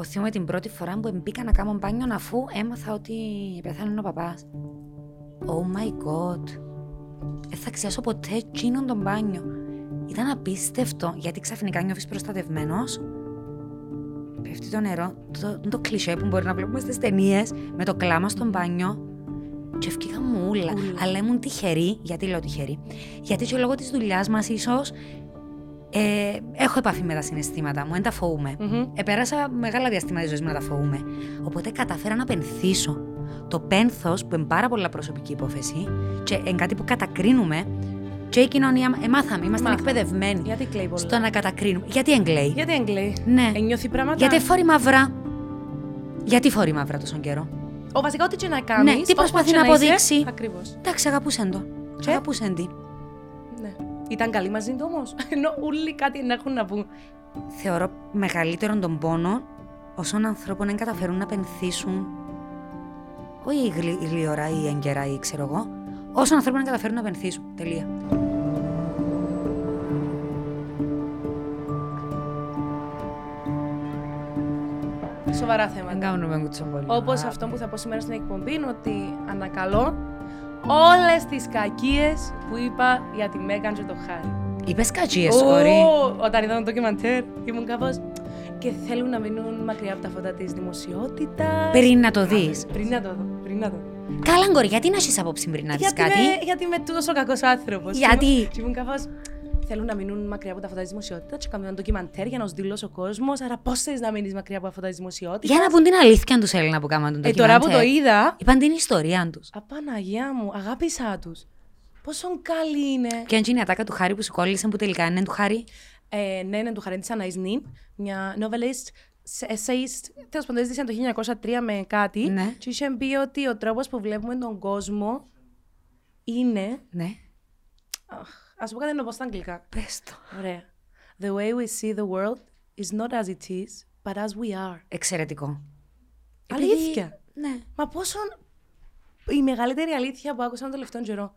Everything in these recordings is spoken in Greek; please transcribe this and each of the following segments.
Εγώ θυμάμαι την πρώτη φορά που μπήκα να κάνω μπάνιο αφού έμαθα ότι πεθάνει ο παπάς. Oh my god. Δεν θα ξιάσω ποτέ εκείνον τον μπάνιο. Ήταν απίστευτο γιατί ξαφνικά νιώθεις προστατευμένος. Πέφτει το νερό, το, το κλισέ που μπορεί να βλέπουμε στις ταινίες με το κλάμα στο μπάνιο. Και ευκήγα μου ούλα. Αλλά ήμουν τυχερή. Γιατί λέω τυχερή. Γιατί και λόγω της δουλειάς μας, ίσως ε, έχω επαφή με τα συναισθήματα μου, δεν τα φοβούμαι. Μμμ. Επέρασα μεγάλα διαστήματα της ζωής μου να τα φοβούμαι. Οπότε καταφέρα να πενθήσω. Το πένθος, που είναι πάρα πολλά προσωπική υπόθεση και είναι κάτι που κατακρίνουμε, και η κοινωνία ε, μάθαμε, είμαστε Μάθαμε. εκπαιδευμένοι Γιατί κλαίει πολλά. στο να κατακρίνουμε. Γιατί εγκλαίει. Γιατί δεν κλαίει; Ναι. Ένιωθει πράγματα; Γιατί φορεί μαύρα. Γιατί φορεί μαύρα τόσο καιρό; Ο βασικά ό,τι και να κάνεις. Ναι, τι προσπαθεί να αποδείξει. Ακριβώς. Εντάξει, αγαπούσαν το. Και; Αγαπούσαν τι. Ναι. Ήταν καλή μαζί του όμως; Ενώ όλοι κάτι να έχουν να πούν. Θεωρώ μεγαλύτερον τον πόνο όσων ανθρώπων δεν καταφέρουν να πενθήσουν. Όχι γλυ, γλυωρά ή έγκαιρα ή ξέρω εγώ. Όσων ανθρώπων δεν καταφέρουν να πενθήσουν. Τελεία. Σοβαρά θέματα. κάνουμε κουτσομπολί. Όπως αυτό που θα πω σήμερα στην εκπομπή είναι ότι ανακαλώ όλες τις κακίες που είπα για τη Μέγαν και το Χάρη. Είπες κατσίε, Ω, sorry. Όταν είδα το ντοκιμαντέρ, ήμουν κάπως. Και θέλουν να μείνουν μακριά από τα φώτα της δημοσιότητας. Πριν να το δεις. Πριν να το δω. Πριν να το δω. Καλά, γκορ, γιατί να έχεις απόψη πριν να δεις γιατί, κάτι; είμαι, γιατί είμαι τόσο κακός άνθρωπος. Γιατί; Και ήμουν κάπως. Θέλουν να μείνουν μακριά από τα φώτα της δημοσιότητας. Και κάνουν ένα ντοκιμαντέρ για να σου δηλώσει ο κόσμος. Άρα, πώς θες να μείνεις μακριά από τα φώτα της δημοσιότητας; Για να πούν την αλήθεια τους Έλληνα που κάναν τον Ε, τώρα που το ντοκιμαντέρ. είδα. Είπαν την ιστορία τους. Απαναγιά μου, αγάπησα τους. Πόσο καλή είναι. Και αν είναι η ατάκα του Χάρη που σου κόλλησε που τελικά είναι του Χάρη; Ε, ναι, είναι του Χαρέντη Ανάης Νιν, μια novelist, essayist, τέλος πάντων έζησε το 1903 με κάτι Ναι. και είχε πει ότι ο τρόπος που βλέπουμε τον κόσμο είναι, Ναι. αχ, ας πω κάτι να το πω στα αγγλικά. Πες το. Ωραία. The way we see the world is not as it is, but as we are. Εξαιρετικό. Αλήθεια. Ναι. Μα πόσο η μεγαλύτερη αλήθεια που άκουσα τον τελευταίο καιρό.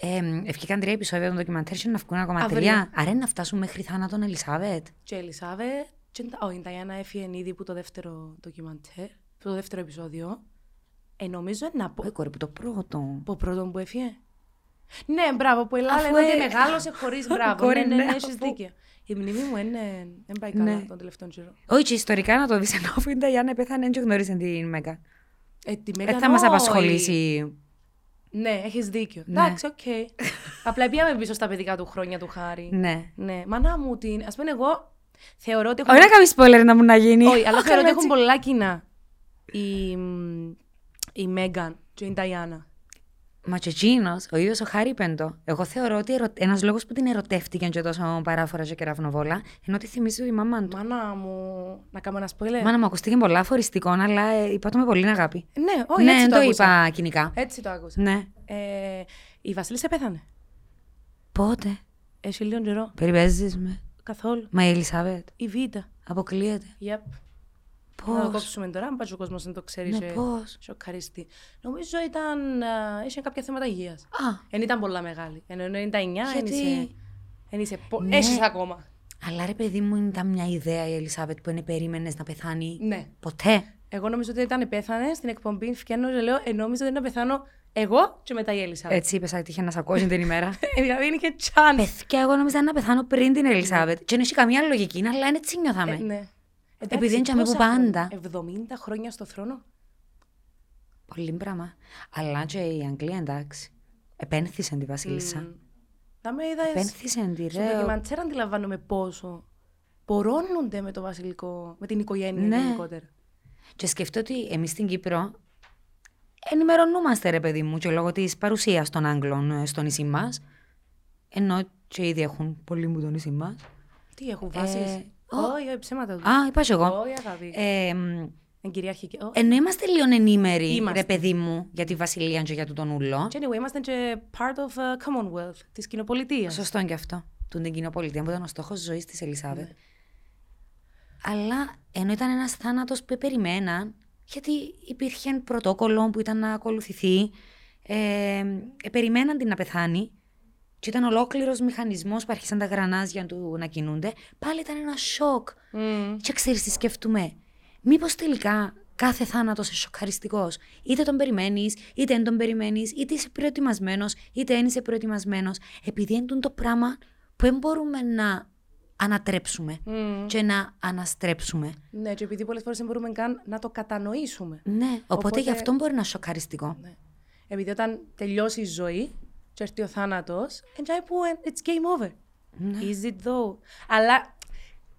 Ε, ευκήκαν τρία επεισόδια των ντοκιμαντέρ και να βγουν ακόμα Αύριο. τρία. Άρα είναι να φτάσουν μέχρι θάνατον Ελισάβετ. Και η Ελισάβετ, και τα- όχι, η Ταϊάννα έφυγε ήδη που το δεύτερο ντοκιμαντέρ, που το δεύτερο επεισόδιο. Ε, νομίζω να πω, Όχι, κόρη, που το πρώτο. που πρώτον που έφυγε. Ναι, μπράβο, που η Ελλάδα Αφού, λένε ότι ε, μεγάλωσε χωρίς μπράβο. Κόρη, ναι, ναι, ναι, ναι, έχεις αφού. δίκιο. Η μνήμη μου είναι, δεν πάει καλά Ναι. τον τελευταίο καιρό. Όχι, και ιστορικά να το δεις ενώ αφού η Νταϊάννα πέθανε και γνώρισε την Μέγα. Ε, τη Δεν Μέγαν θα μας όχι. απασχολήσει. Ναι, έχεις δίκιο. Ναι. Εντάξει, οκ. Απλά πήγαμε πίσω στα παιδικά του χρόνια του Χάρη. Ναι. Ναι, μανά μου την. Ας πούμε, εγώ θεωρώ ότι. έχω- Όχι να κάνεις spoiler να μου να γίνει. Όχι, αλλά Αχ, θεωρώ ότι έτσι. έχουν πολλά κοινά. Η, μ, η Μέγαν και η Νταϊάννα. Μα και εκείνος, ο ίδιος ο Χάρη Πέντο, εγώ θεωρώ ότι ερω... ένας λόγος που την ερωτεύτηκαν και τόσο παράφορα και κεραυνοβόλα, είναι ότι θυμίζει τη μαμά του. Μάνα μου, να κάνω ένα spoiler. Μάνα μου ακούστηκε πολλά φοριστικό, αλλά ε, είπα το με πολύ αγάπη. Ναι, όχι, ναι, έτσι δεν το, το άκουσα. είπα κοινικά. Έτσι το άκουσα. Ναι. Ε, η Βασίλισσα πέθανε. Πότε; Έχει λίγο καιρό. Περιπέζεις με. Καθόλου. Μα η Ελισάβετ. Η Βίτα. Αποκλείεται. Yep. Πώς. Να το κόψουμε τώρα, αν πάει ο κόσμος δεν το ξέρει. Ναι, και πώς; Σοκαρίστη. Νομίζω ήταν. α, είχε κάποια θέματα υγείας. Α, Δεν ήταν πολλά μεγάλη. Ενώ 99 Γιατί; ένισε. ένισε πο... Ναι. Έχεις ακόμα. αλλά ρε παιδί μου ήταν μια ιδέα η Ελισάβετ που είναι περίμενες να πεθάνει. Ναι. Ποτέ; Εγώ νομίζω ότι ήταν πέθανε στην εκπομπή. Φκένω και λέω, ε, νόμιζα ότι να πεθάνω εγώ και μετά η Έλισσα. Έτσι είπες ότι είχε να σ' ακούσει την ημέρα. Ε, δηλαδή είναι και τσάν. Παιδιά, εγώ νόμιζα να πεθάνω πριν την Ελισάβετ. Και δεν έχει καμία λογική, αλλά είναι έτσι νιώθαμε. Ε, ναι. Επειδή είναι τζαμί που πόσα πάντα. χρόνια, 70 χρόνια στο θρόνο. Πολύ πράγμα. Αλλά και η Αγγλία εντάξει. Επένθησε τη Βασίλισσα. Μμ. Να με είδα Επένθησε τη στο ρε. ντοκιμαντέρ αντιλαμβάνομαι πόσο πορώνονται με το βασιλικό, με την οικογένεια Ναι. γενικότερα. Και σκεφτώ ότι εμείς στην Κύπρο ενημερωνούμαστε, ρε παιδί μου, και λόγω της παρουσίας των Άγγλων ε, στο νησί μας. Ενώ και ήδη έχουν πολύ μου το νησί μας. Τι έχουν βάσεις; Ε, Όχι, όχι, ψέματα του. Α, είπα και εγώ. Όχι, αγάπη. Ε, μ, Εν κυριαρχική. Ω. ενώ είμαστε λίγο ενήμεροι, Είμαστε. ρε παιδί μου, για τη Βασιλεία και για του τον ούλο. Και anyway, είμαστε και part of uh, Commonwealth, της κοινοπολιτείας. Σωστό είναι και αυτό. Του την κοινοπολιτεία που ήταν ο στόχος ζωής της Ελισάβετ. Ναι. Αλλά ενώ ήταν ένας θάνατος που περιμέναν, γιατί υπήρχε πρωτόκολλο που ήταν να ακολουθηθεί, ε, ε, περιμέναν την να πεθάνει, και ήταν ολόκληρος μηχανισμός που άρχισαν τα γρανάζια του να κινούνται, πάλι ήταν ένα σοκ. Μμ. Και ξέρεις τι σκεφτούμε. Μήπως τελικά κάθε θάνατος είναι σοκαριστικός; Είτε τον περιμένεις, είτε δεν τον περιμένεις, είτε είσαι προετοιμασμένος, είτε δεν είσαι προετοιμασμένος. Επειδή είναι το πράγμα που δεν μπορούμε να ανατρέψουμε Μμμ. και να αναστρέψουμε. Ναι, και επειδή πολλές φορές δεν μπορούμε καν να το κατανοήσουμε. Ναι, οπότε, Οπότε- γι' αυτό μπορεί να είναι σοκαριστικό. Ναι. Επειδή όταν τελειώσει η ζωή και έρθει ο θάνατος, εντζάει που ε, it's game over. Ναι. Is it though? Αλλά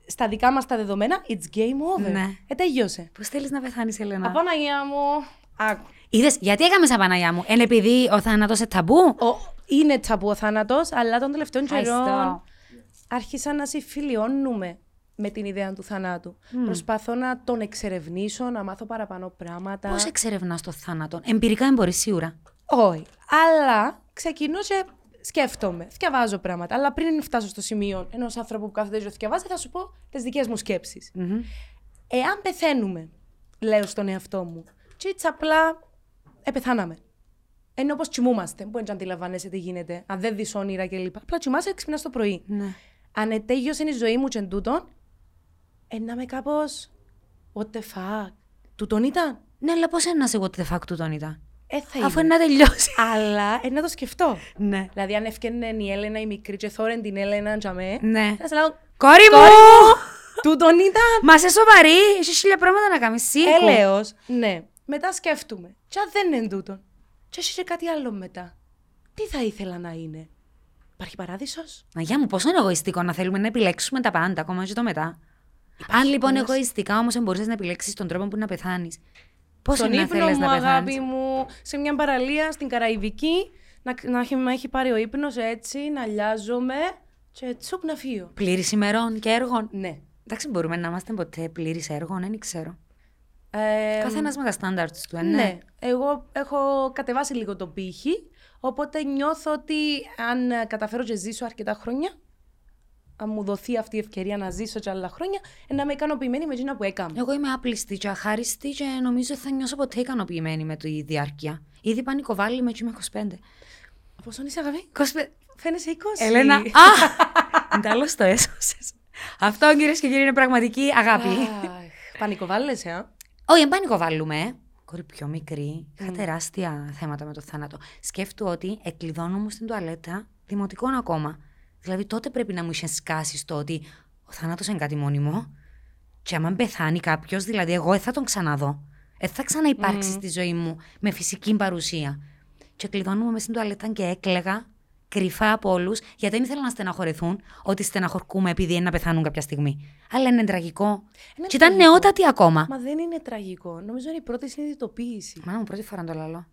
στα δικά μας τα δεδομένα, it's game over. Ναι. Ε, τελειώσε. Πώς θέλεις να πεθάνεις, Ελένα. Απαναγία μου. Άκου. Είδες, γιατί έκαμε σαν Παναγιά μου; Είναι επειδή ο θάνατος είναι ταμπού; Ο, είναι ταμπού ο θάνατος, αλλά των τελευταίων Ευχαριστώ. καιρών άρχισα να συμφιλιώνουμε με την ιδέα του θανάτου. Προσπαθώ να τον εξερευνήσω, να μάθω παραπάνω πράγματα. Πώς εξερευνάς το θάνατο. Εμπειρικά δεν μπορεί σίγουρα. Όχι. Αλλά ξεκινώ και σκέφτομαι. Θυκευάζω πράγματα. Αλλά πριν φτάσω στο σημείο ενός άνθρωπου που κάθεται και θυκευάζει, θα σου πω τις δικές μου σκεψει Εάν πεθαίνουμε, λέω στον εαυτό μου, και έτσι απλά επεθάναμε. Είναι όπως κοιμούμαστε. Μπορεί να αντιλαμβάνεσαι τι γίνεται. Αν δεν δεις όνειρα κλπ. Απλά κοιμάσαι, ξυπνάς το πρωί. Ναι. Αν ετέγιωσε η ζωή μου και εν τούτον, ε, να είμαι κάπως. What the fuck. Τούτον ήταν. Ναι, αλλά πώς είναι να σε εγώ τι φάκτου τον ήταν. Ε, θα Αφού είμαι. είναι να τελειώσει. Αλλά ε, να το σκεφτώ. ναι. Δηλαδή, αν έφτιανε η Έλενα η μικρή και θόρεν την Έλενα τζαμέ, Ναι. θα σε λέω, Κόρη μου! Κόρη μου! τούτον ήταν. Μα σε σοβαρή, έχει χίλια πράγματα να κάνεις. Σήκω. Έλεος, ναι. Μετά σκέφτομαι. Και αν δεν είναι τούτον. Και έχει και κάτι άλλο μετά. Τι θα ήθελα να είναι. Υπάρχει παράδεισος; Αγιά μου, πόσο είναι εγωιστικό να θέλουμε να επιλέξουμε τα πάντα, ακόμα και το μετά. Αν λοιπόν πολλές- εγωιστικά όμως μπορούσε να επιλέξεις τον τρόπο που να πεθάνεις. Πώς Στον είναι να ύπνο θέλεις μου, να αγάπη πεθάνει. μου, σε μια παραλία στην Καραϊβική, να, να, έχει, να έχει πάρει ο ύπνος έτσι, να λιάζομαι και τσουπ να φύγω. Πλήρης ημερών και έργων; Ναι. Εντάξει, μπορούμε να είμαστε ποτέ πλήρης έργων, δεν ξέρω. Ε, Καθένας με τα standards του, ε, ναι. ναι. Εγώ έχω κατεβάσει λίγο το πύχη, οπότε νιώθω ότι αν ε, καταφέρω και ζήσω αρκετά χρόνια, αν μου δοθεί αυτή η ευκαιρία να ζήσω και άλλα χρόνια, ε, να είμαι ικανοποιημένη με εκείνα που έκανα. Εγώ είμαι άπληστη και αχάριστη και νομίζω ότι θα νιώσω ποτέ ικανοποιημένη με τη διάρκεια. Ήδη πανικοβάλλει με και είμαι 25. Πόσο είσαι αγάπη; 25. Φαίνεσαι 20. Ελένα. Α! Εντάλλως το έσωσες. Αυτό κυρίες και κύριοι είναι πραγματική αγάπη. Αχ, Πανικοβάλλεσαι, α. Όχι, δεν πανικοβάλλουμε. Κόρη πιο μικρή. Είχα τεράστια θέματα με το θάνατο. Σκέφτου ότι εκλειδώνω στην τουαλέτα δημοτικών ακόμα. Δηλαδή τότε πρέπει να μου είχες σκάσει στο ότι ο θάνατος είναι κάτι μόνιμο. Και άμα πεθάνει κάποιος, δηλαδή εγώ δεν θα τον ξαναδώ. Δεν θα ξαναυπάρξει στη ζωή μου με φυσική παρουσία. Και κλειδώνουμε μέσα στην τουαλέτα και έκλαιγα κρυφά από όλους, γιατί δεν ήθελα να στεναχωρηθούν ότι στεναχωρκούμε επειδή είναι να πεθάνουν κάποια στιγμή. Αλλά είναι τραγικό. Είναι και ήταν τραγικό. νεότατη ακόμα. Μα δεν είναι τραγικό. Νομίζω είναι η πρώτη συνειδητοποίηση. Μάνα μου, πρώτη φορά το λαλό.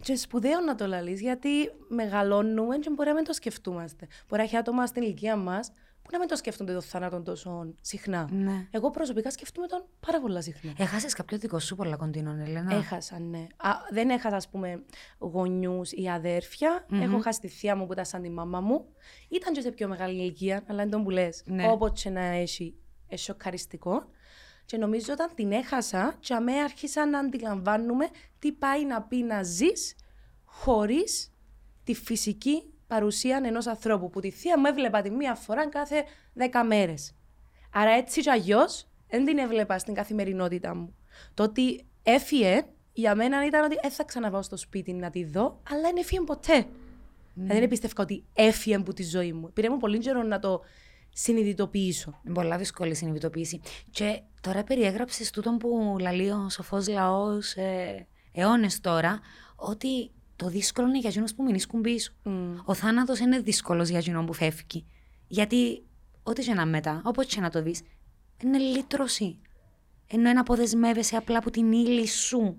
Και σπουδαίο να το λαλείς, γιατί μεγαλώνουμε και μπορεί να μην το σκεφτούμαστε. Μπορεί να έχει άτομα στην ηλικία μας που να μην το σκέφτονται το θάνατο τόσο συχνά. Ναι. Εγώ προσωπικά σκεφτούμε τον πάρα πολλά συχνά. Έχασες κάποιο δικό σου πολλά κοντίνων, Ελένα. Έχασα, ναι. Α, δεν έχασα, ας πούμε, γονιούς ή αδερφια Έχω χάσει τη θεία μου που ήταν σαν τη μάμα μου. Ήταν και σε πιο μεγάλη ηλικία, αλλά είναι τον που λες. Ναι. Όποτε να έχει, ε, σοκαριστικό. Και νομίζω όταν την έχασα, και αμέ άρχισα να αντιλαμβάνουμε τι πάει να πει να ζεις χωρίς τη φυσική παρουσία ενός ανθρώπου. Που τη θεία μου έβλεπα τη μία φορά κάθε δέκα μέρες. Άρα έτσι κι αλλιώς δεν την έβλεπα στην καθημερινότητά μου. Το ότι έφυγε για μένα ήταν ότι δεν θα ξαναβάω στο σπίτι να τη δω, αλλά δεν έφυγε ποτέ. Δηλαδή δεν πίστευα ότι έφυγε από τη ζωή μου. Πήρε μου πολύ καιρό να το συνειδητοποιήσω. Είναι πολλά δύσκολη η συνειδητοποίηση. Και τώρα περιέγραψες τούτον που λαλεί ο σοφός λαός ε, αιώνες τώρα, ότι το δύσκολο είναι για εκείνους που μείνει πίσω. Ο θάνατος είναι δύσκολος για εκείνον που φεύγει. Γιατί ό,τι και να μετά, όπως και να το δεις, είναι λύτρωση. Ενώ ένα αποδεσμεύεσαι απλά από την ύλη σου.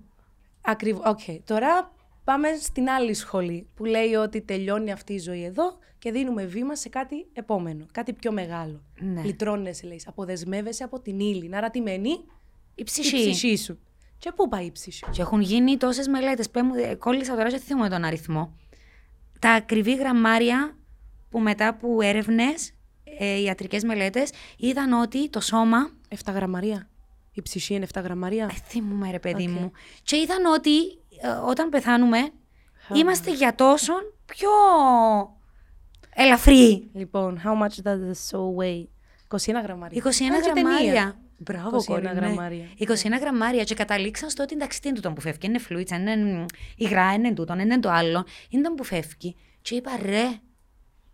Ακριβώς. Οκ. Τώρα πάμε στην άλλη σχολή που λέει ότι τελειώνει αυτή η ζωή εδώ και δίνουμε βήμα σε κάτι επόμενο, κάτι πιο μεγάλο. Ναι. Λυτρώνεσαι, λέει. Αποδεσμεύεσαι από την ύλη. Άρα τι μένει, Η η ψυχή. ψυχή σου. Και πού πάει η ψυχή. Και έχουν γίνει τόσες μελέτες. Κόλλησα τώρα και δεν θυμάμαι τον αριθμό. Τα ακριβή γραμμάρια που μετά από έρευνες, ε, ιατρικές μελέτες, είδαν ότι το σώμα. 7 γραμμαρία. Η ψυχή είναι 7 γραμμαρία. Ε, θυμούμαι, ρε παιδί Οκ. μου. Και είδαν ότι ε, όταν πεθάνουμε, είμαστε για τόσο πιο ελαφρύ. Λοιπόν, how much does the soul weigh? 21 γραμμάρια. 21 Σαν και ταινία. γραμμάρια. Μπράβο, 21 κόρη, ναι. γραμμάρια. 21 γραμμάρια και καταλήξαν στο ότι εντάξει τι είναι τούτο που φεύγει, είναι fluids, είναι υγρά, είναι τούτο, είναι το άλλο, είναι το που φεύγει. Και είπα ρε,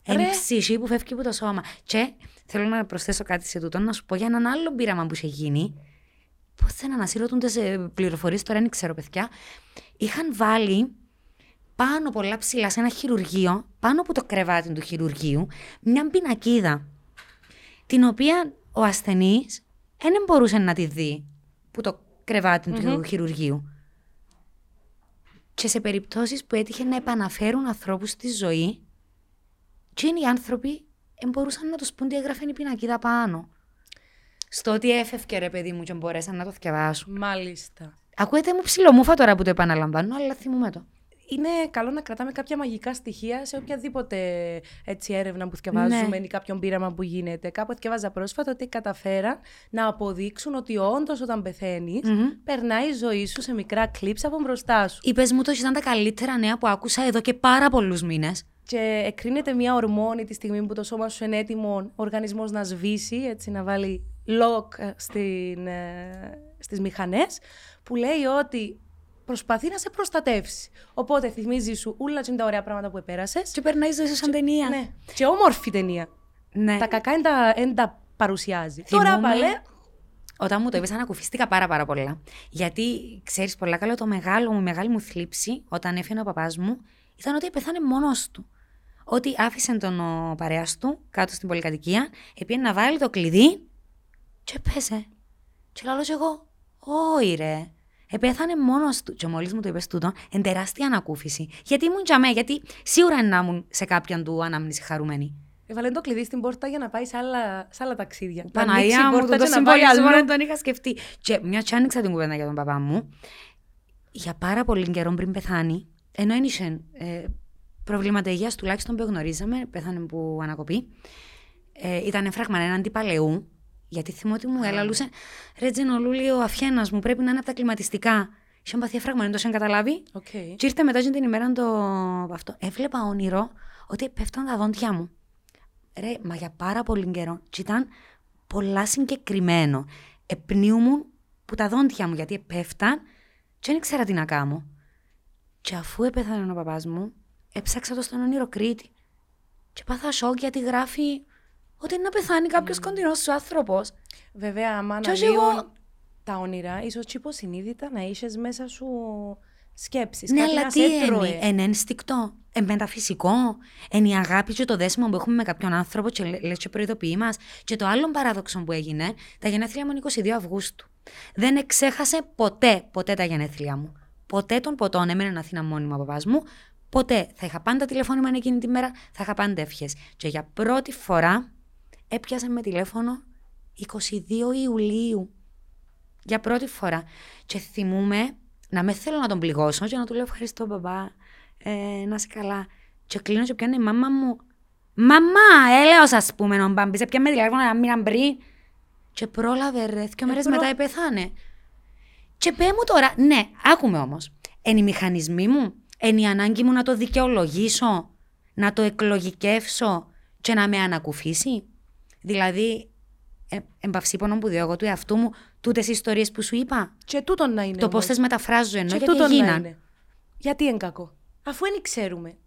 είναι Ρε. η ψυχή που φεύγει από το σώμα. Και θέλω να προσθέσω κάτι σε τούτο, να σου πω για έναν άλλο πείραμα που είχε γίνει. Πώς δεν ανασύρωτουν τι πληροφορίες τώρα, δεν ξέρω, παιδιά. Είχαν βάλει πάνω πολλά ψηλά σε ένα χειρουργείο, πάνω από το κρεβάτι του χειρουργείου, μια πινακίδα. Την οποία ο ασθενής δεν μπορούσε να τη δει που το κρεβάτι του χειρουργείου. Και σε περιπτώσεις που έτυχε να επαναφέρουν ανθρώπους στη ζωή, και οι άνθρωποι δεν μπορούσαν να τους πούν τι έγραφε η πινακίδα πάνω. Στο ότι έφευκε ρε παιδί μου και μπορέσαν να το διαβάσουν. Μάλιστα. Ακούετε μου ψιλομούφα τώρα που το επαναλαμβάνω, αλλά θυμούμαι το. Είναι καλό να κρατάμε κάποια μαγικά στοιχεία σε οποιαδήποτε έτσι, έρευνα που διαβάζουμε Ναι. ή κάποιον πείραμα που γίνεται. Κάπου διαβάζα πρόσφατα ότι καταφέραν να αποδείξουν ότι όντως όταν πεθαίνεις, περνάει η ζωή σου σε μικρά κλειψ από μπροστά σου. Είπε μου το ότι ήταν τα καλύτερα νέα που άκουσα εδώ και πάρα πολλούς μήνες. Και εκρίνεται μια ορμόνη τη στιγμή που το σώμα σου είναι έτοιμο ο οργανισμός να σβήσει, έτσι να βάλει lock ε, στην, ε, στις μηχανές, που λέει ότι προσπαθεί να σε προστατεύσει. Οπότε θυμίζει σου όλα τα ωραία πράγματα που επέρασες. Και περνάει ζωή σου σαν ταινία. Ναι. Και όμορφη ταινία. Ναι. Τα κακά δεν τα, εν τα παρουσιάζει. Τώρα Θυμούμαι- παλέ. Όταν μου το είπες ανακουφίστηκα πάρα πάρα πολλά. Γιατί ξέρεις πολλά καλά το μεγάλο μου, η μεγάλη μου θλίψη όταν έφυγε ο παπάς μου ήταν ότι πεθάνε μόνος του. Ότι άφησε τον ο παρέας του κάτω στην πολυκατοικία, επήγε να βάλει το κλειδί και πέσε. Και λέω και εγώ, όχι ρε. Επέθανε μόνος του. Και μόλις μου το είπες τούτο, εν τεράστια ανακούφιση. Γιατί ήμουν τζαμέ, γιατί σίγουρα να ήμουν σε κάποιον του ανάμνηση χαρούμενη. Έβαλε το κλειδί στην πόρτα για να πάει σε άλλα, σε άλλα ταξίδια. Να Παναγία ανοίξει η μου, πόρτα το και να πάει συμβολισμό αλλού. δεν τον είχα σκεφτεί. Και μια και άνοιξα την κουβέντα για τον παπά μου, για πάρα πολύ καιρό πριν πεθάνει, ενώ ένιξε ε, προβλήματα υγείας τουλάχιστον που γνωρίζαμε, πέθανε που ανακοπή, ε, ήταν φράγμα έναν αντιπαλαιού, γιατί θυμώ ότι μου έλαλούσε «Ρε Τζενολούλη, ο αφιένας μου πρέπει να είναι από τα κλιματιστικά». Είχε παθεί φράγμα, δεν το είχαν καταλάβει. Οκ. Και ήρθε μετά και την ημέρα το αυτό. Έβλεπα όνειρο ότι πέφταν τα δόντια μου. Ρε, μα για πάρα πολύ καιρό. Και ήταν πολλά συγκεκριμένο. Επνίουμουν που τα δόντια μου, γιατί πέφταν και δεν ήξερα τι να κάνω. Και αφού έπεθανε ο παπάς μου, έψαξα το στον όνειρο Κρήτη. Και πάθα σοκ γιατί γράφει ότι είναι να πεθάνει κάποιος mm. κοντινός σου άνθρωπος. Βέβαια, άμα Και όχι αναλύουν εγώ- τα όνειρα, ίσως και υποσυνείδητα να είσαι μέσα σου σκέψεις. Ναι, κάτι αλλά να τι σε είναι, έτρωε. είναι ένστικτο, είναι μεταφυσικό, είναι η αγάπη και το δέσιμο που έχουμε με κάποιον άνθρωπο και λέ- λες και προειδοποιεί μας. Και το άλλο παράδοξο που έγινε, τα γενέθλια μου είναι 22 Αυγούστου. Δεν εξέχασε ποτέ, ποτέ τα γενέθλια μου. Ποτέ των ποτών έμενε Αθήνα μόνιμα ο παπάς μου. Ποτέ. Θα είχα πάντα τηλεφώνημα εκείνη τη μέρα, θα είχα πάντα εύχες. Και για πρώτη φορά έπιασε με τηλέφωνο 22 Ιουλίου. Για πρώτη φορά. Και θυμούμαι να με θέλω να τον πληγώσω και να του λέω ευχαριστώ μπαμπά, ε, να είσαι καλά. Και κλείνω και πιάνει η μάμα μου. Μαμά, έλεος ας πούμε, να μπαμπή, σε πιάνε με τηλέφωνο ένα μήνα πριν. Και πρόλαβε ρε, δύο μέρες προ- μετά επεθάνε. Και πέ μου τώρα, ναι, άκουμε όμως. Εν οι μηχανισμοί μου, εν η ανάγκη μου να το δικαιολογήσω, να το εκλογικεύσω και να με ανακουφίσει. Δηλαδή, ε, εμπαυσίπονο που διώ εγώ του εαυτού μου, τούτες οι ιστορίες που σου είπα. Και τούτον να είναι. το πώς όμως. θες μεταφράζω ενώ Και γιατί τούτον να έγιναν. είναι. Γιατί είναι κακό. Αφού δεν ξέρουμε.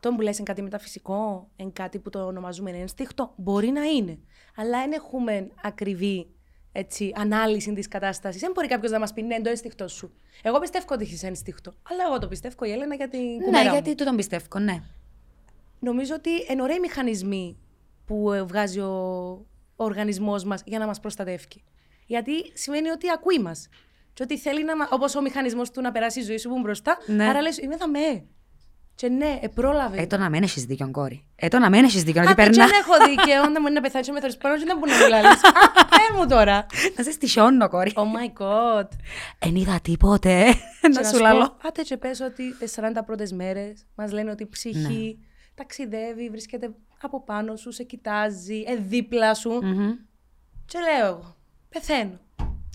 Το που λες είναι κάτι μεταφυσικό, είναι κάτι που το ονομαζούμε ένστικτο, μπορεί να είναι. Αλλά δεν έχουμε ακριβή έτσι, ανάλυση της κατάστασης. Δεν μπορεί κάποιος να μας πει ναι, είναι το ένστικτο σου. Εγώ πιστεύω ότι έχεις ένστικτο. Αλλά εγώ το πιστεύω η Έλενα για την Ναι, κουβέντα. μου. γιατί του τον πιστεύω, ναι. Νομίζω ότι είναι ωραίοι μηχανισμοί που ε, βγάζει ο, ο οργανισμός μας για να μας προστατεύει. Γιατί σημαίνει ότι ακούει μας. Και ότι θέλει να. Όπως ο μηχανισμός του να περάσει η ζωή σου που είναι μπροστά. Ναι. Άρα λες, είμαι δαμέ. Και ναι, ε, πρόλαβε. Ε, το να μην έχει δίκιο, κόρη. Ε, το να μην έχει δίκιο, ότι Άντε, περνά. δεν έχω δίκαιο. Δεν μπορεί να πεθάνει και με θωρείς πάνω, και δεν μπορεί να μιλάει. Πε μου τώρα. Να σε στοιχιώνω, κόρη. Oh my god. Εν είδα τίποτε. Και να σου πω, λαλώ. Άντε και πες ότι τις 40 πρώτες μέρες μας λένε ότι η ψυχή Ναι. ταξιδεύει, βρίσκεται από πάνω σου, σε κοιτάζει, ε, δίπλα σου. Μμμ. Και λέω εγώ, πεθαίνω.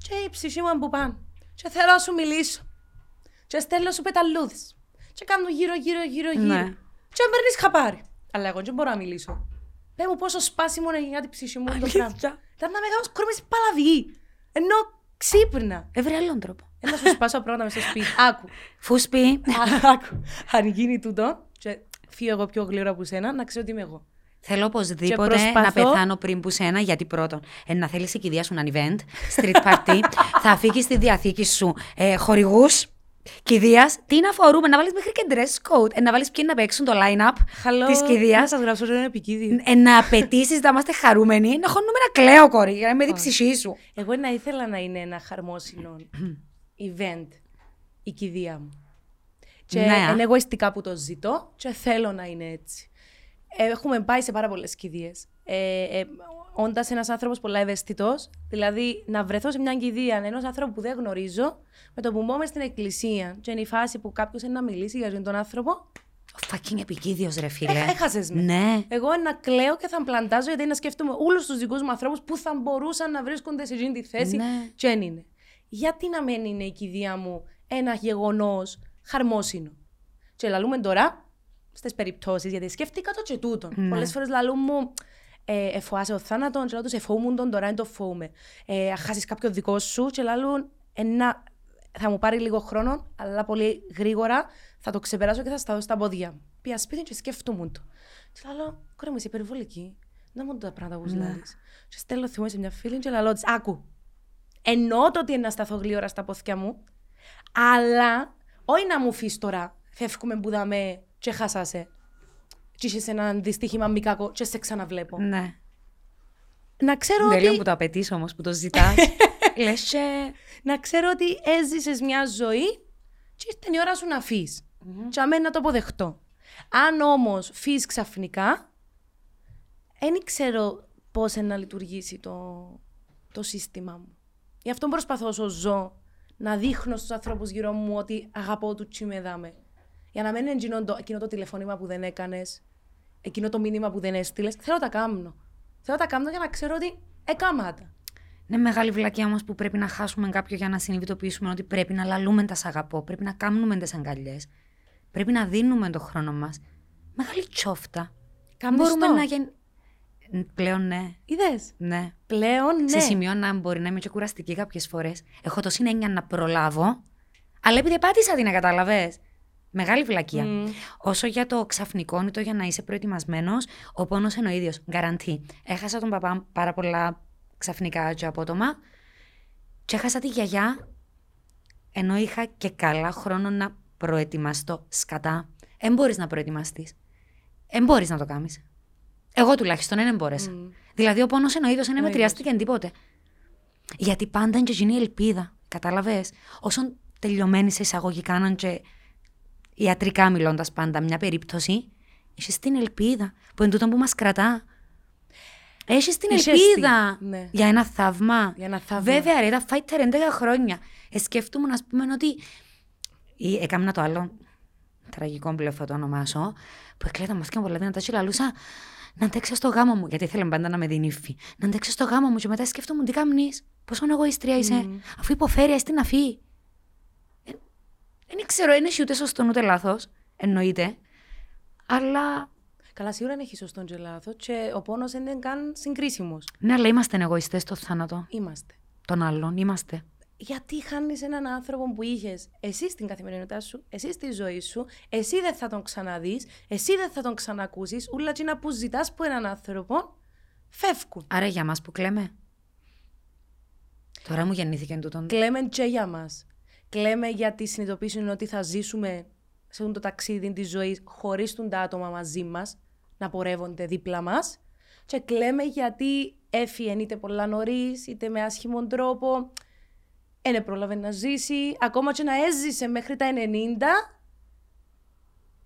Και η ψυχή μου που πάνω. Και θέλω να σου μιλήσω. Και στέλνω σου πεταλούδες. Και κάνω γύρω, γύρω, γύρω, γύρω. Ναι. Και με παίρνεις χαπάρι. Αλλά εγώ δεν μπορώ να μιλήσω. Πες μου πόσο σπάσιμο είναι για την ψυχή μου το πράγμα. Αλήθεια. Ήταν ένα μεγάλο κορμί παλαβή. Ενώ ξύπνα. Έβρε άλλον τρόπο. Ε, να σου σπάσω πράγματα μες στο σπίτι. Άκου. Φούσπι. Άκου. Αν γίνει τούτο, και φύγω εγώ πιο γλύωρα από σένα, να ξέρω ότι είμαι εγώ. Θέλω οπωσδήποτε Και να προσπαθώ- πεθάνω πριν που σένα, γιατί πρώτον, ε, να θέλεις η κηδεία σου έναν event, street party, θα φύγεις στη διαθήκη σου ε, χορηγούς κηδείας. Τι να φορούμε, να βάλεις μέχρι και dress code, ε, να βάλεις ποιοι να παίξουν το line-up Χαλό. της κηδείας. Να σας γράψω ότι είναι επικίδιο. Ε, να απαιτήσεις να είμαστε χαρούμενοι, να χώνουμε ένα κλαίω κόρη, για να με δει η ψυχή σου. Εγώ να ήθελα να είναι ένα χαρμόσυνο event η κηδεία μου. Και Ναι, α. είναι εγωιστικά που το ζητώ και θέλω να είναι έτσι. Ε, Έχουμε πάει σε πάρα πολλές κηδείες. Ε, ε, Όντας ένας άνθρωπος πολλά ευαίσθητο, δηλαδή να βρεθώ σε μια κηδεία ενός άνθρωπου που δεν γνωρίζω, με το που μπω μες στην εκκλησία, και είναι η φάση που κάποιος είναι να μιλήσει για τον άνθρωπο, Ο fucking επικίδιο, ρε φίλε. έχασες με. Ναι. Εγώ να κλαίω και θα πλαντάζω γιατί να σκέφτομαι όλους τους δικούς μου ανθρώπους που θα μπορούσαν να βρίσκονται σε εκείνη τη θέση. Ναι. Και δεν είναι. Γιατί να μην είναι η κηδεία μου ένα γεγονός χαρμόσυνο; Και λαλούμε τώρα στις περιπτώσεις, γιατί σκέφτηκα το και τούτο. Ναι. Πολλές φορές λαλούν μου. Ε, εφοάσαι ο θάνατο, και λέω τους εφόμουν τον τώρα, δεν το φόουμε. Ε, αν χάσεις κάποιο δικό σου, και λαλούν ένα, θα μου πάρει λίγο χρόνο, αλλά πολύ γρήγορα θα το ξεπεράσω και θα σταθώ στα πόδια μου. Πήγα σπίτι και σκέφτομαι το. Και λέω, κόρη μου, είσαι υπερβολική. Δεν μου τα πράγματα που Ναι. λες. Και στέλνω θυμό σε μια φίλη και λέω της, άκου. Εννοώ το ότι είναι να σταθώ γλύωρα στα πόθια μου, αλλά όχι να μου φύγει τώρα. Φεύγουμε που δαμε και χάσασε. Και είσαι σε ένα δυστύχημα μη κακό και σε ξαναβλέπω. Ναι. Να ξέρω Δεν λέω ότι που το απαιτείς όμως, που το ζητάς. Λες και. να ξέρω ότι έζησες μια ζωή και ήρθε η ώρα σου να φύγει. Και αμένα να το αποδεχτώ. Αν όμως φύγει ξαφνικά, δεν ξέρω πώς να λειτουργήσει το, το σύστημα μου. Γι' αυτό προσπαθώ όσο ζω να δείχνω στους ανθρώπους γύρω μου ότι αγαπώ του τσι με δάμε. Για να μην είναι εκείνο το, εκείνο το τηλεφώνημα που δεν έκανες, εκείνο το μήνυμα που δεν έστειλες. Θέλω να τα κάνω. Θέλω να τα κάνω για να ξέρω ότι έκαμα τα. Είναι μεγάλη βλακία όμως που πρέπει να χάσουμε κάποιο για να συνειδητοποιήσουμε ότι πρέπει να λαλούμε τα σ' αγαπώ, πρέπει να κάνουμε τι αγκαλιές. Πρέπει να δίνουμε το χρόνο μας. Μεγάλη τσόφτα. Κάνεις Μπορούμε το. να γεν... Πλέον ναι. Είδες. Ναι. Πλέον ναι. Σε σημείο να μπορεί να είμαι και κουραστική κάποιες φορές. Έχω τόση έννοια να προλάβω. Αλλά επειδή πάτησα την, κατάλαβες. Μεγάλη βλακεία. Μμ. Όσο για το ξαφνικό ή το για να είσαι προετοιμασμένος, ο πόνος είναι ο ίδιος. Γκαραντί. Έχασα τον παπά πάρα πολλά ξαφνικά και απότομα. Και έχασα τη γιαγιά, ενώ είχα και καλά χρόνο να προετοιμαστώ σκατά. Δεν μπορείς να προετοιμαστείς. Δεν μπορείς να το κάνεις. Εγώ τουλάχιστον δεν μπόρεσα. Μμ. Δηλαδή ο πόνος είναι ο ίδιος, δεν Ο μετριάστηκε τίποτε. Γιατί πάντα είναι και γίνει η ελπίδα. Κατάλαβες; Όσο τελειωμένη σε εισαγωγικά να είναι και ιατρικά μιλώντας πάντα μια περίπτωση, έχεις την ελπίδα που είναι τούτο που μας κρατά. Έχεις την Είσαι ελπίδα στη- ναι. για ένα θαύμα. Για ένα θαύμα. Βέβαια, ρε, τα fighter 11 χρόνια. Ε, σκέφτομαι, ας πούμε, ότι. Ή έκανα το άλλο τραγικό που λέω θα το ονομάσω, που εκλέτα μαθηκά πολλά δυνατά και λαλούσα να αντέξω στο γάμο μου, γιατί ήθελε πάντα να με δίνει ύφη. Να αντέξω στο γάμο μου και μετά σκέφτομαι τι κάμνεις, πόσο εγωίστρια είσαι, αφού υποφέρει, ας την αφή. Ε, Δεν ξέρω, δεν έχει ούτε σωστό ούτε λάθος, εννοείται, αλλά Καλά, σίγουρα δεν έχει σωστό και λάθος και ο πόνος δεν είναι καν συγκρίσιμος. ναι, αλλά είμαστε εγωιστές στο θάνατο Είμαστε. των άλλων, είμαστε. Γιατί χάνεις έναν άνθρωπο που είχες εσύ στην καθημερινότητά σου, εσύ στη ζωή σου, εσύ δεν θα τον ξαναδείς, εσύ δεν θα τον ξανακούσεις, όλα τσίνα που ζητάς από έναν άνθρωπο φεύγουν. Άρα για μας που κλαίμε. Τώρα μου γεννήθηκε τούτον. Κλαίμε και για μας. Κλαίμε γιατί συνειδητοποιήσουν ότι θα ζήσουμε σε αυτό το ταξίδι της ζωής χωρίς τα άτομα μαζί μας να πορεύονται δίπλα μας. Και κλαίμε γιατί έφυγε είτε πολλά νωρίς, είτε με άσχημον τρόπο. Δεν πρόλαβε να ζήσει. Ακόμα και να έζησε μέχρι τα 90.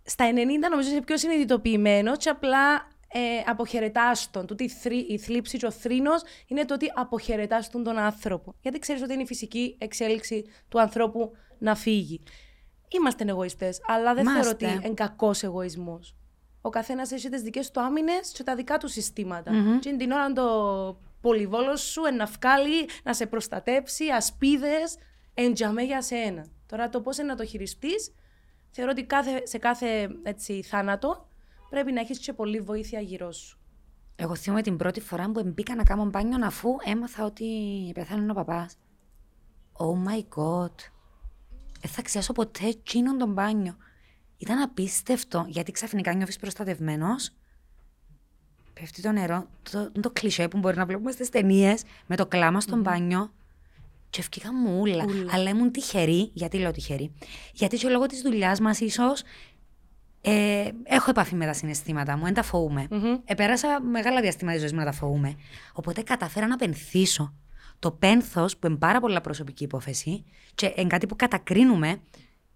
Στα 90 νομίζω είσαι πιο συνειδητοποιημένος και απλά ε, αποχαιρετάς τον. Τούτη η, θρή- η θλίψη και ο θρήνος είναι το ότι αποχαιρετάς τον τον άνθρωπο. Γιατί ξέρεις ότι είναι η φυσική εξέλιξη του ανθρώπου να φύγει. Είμαστε εγωιστές, αλλά δεν θεωρώ Είμαστε. ότι είναι κακός εγωισμός. Ο καθένας έχει τις δικές του άμυνες και τα δικά του συστηματα Και είναι την ώρα το πολυβόλος σου να βγάλει, να σε προστατέψει, ασπίδες, εντιαμέ για σένα. Τώρα το πώς να το χειριστείς, θεωρώ ότι κάθε, σε κάθε έτσι, θάνατο πρέπει να έχεις και πολλή βοήθεια γύρω σου. Εγώ θυμάμαι την πρώτη φορά που μπήκα να κάνω μπάνιο αφού έμαθα ότι πεθάνει ο παπάς. Oh my god. Δεν θα ξεχάσω ποτέ εκείνον τον μπάνιο. Ήταν απίστευτο, γιατί ξαφνικά νιώθεις προστατευμένος. Πέφτει το νερό, το, το κλισέ που μπορεί να βλέπουμε στις ταινίες με το κλάμα στον μπάνιο. Και ευκήκα μου ούλα. Ούλα. Αλλά ήμουν τυχερή. Γιατί λέω τυχερή; Γιατί και λόγω της δουλειάς μας, ίσως. Ε, έχω επαφή με τα συναισθήματα μου, δεν τα φοβούμαι. Επέρασα μεγάλα διαστήματα της ζωής μου να τα φοβούμαι. Οπότε καταφέρα να πενθήσω. Το πένθος, που είναι πάρα πολλά προσωπική υπόθεση, και είναι κάτι που κατακρίνουμε,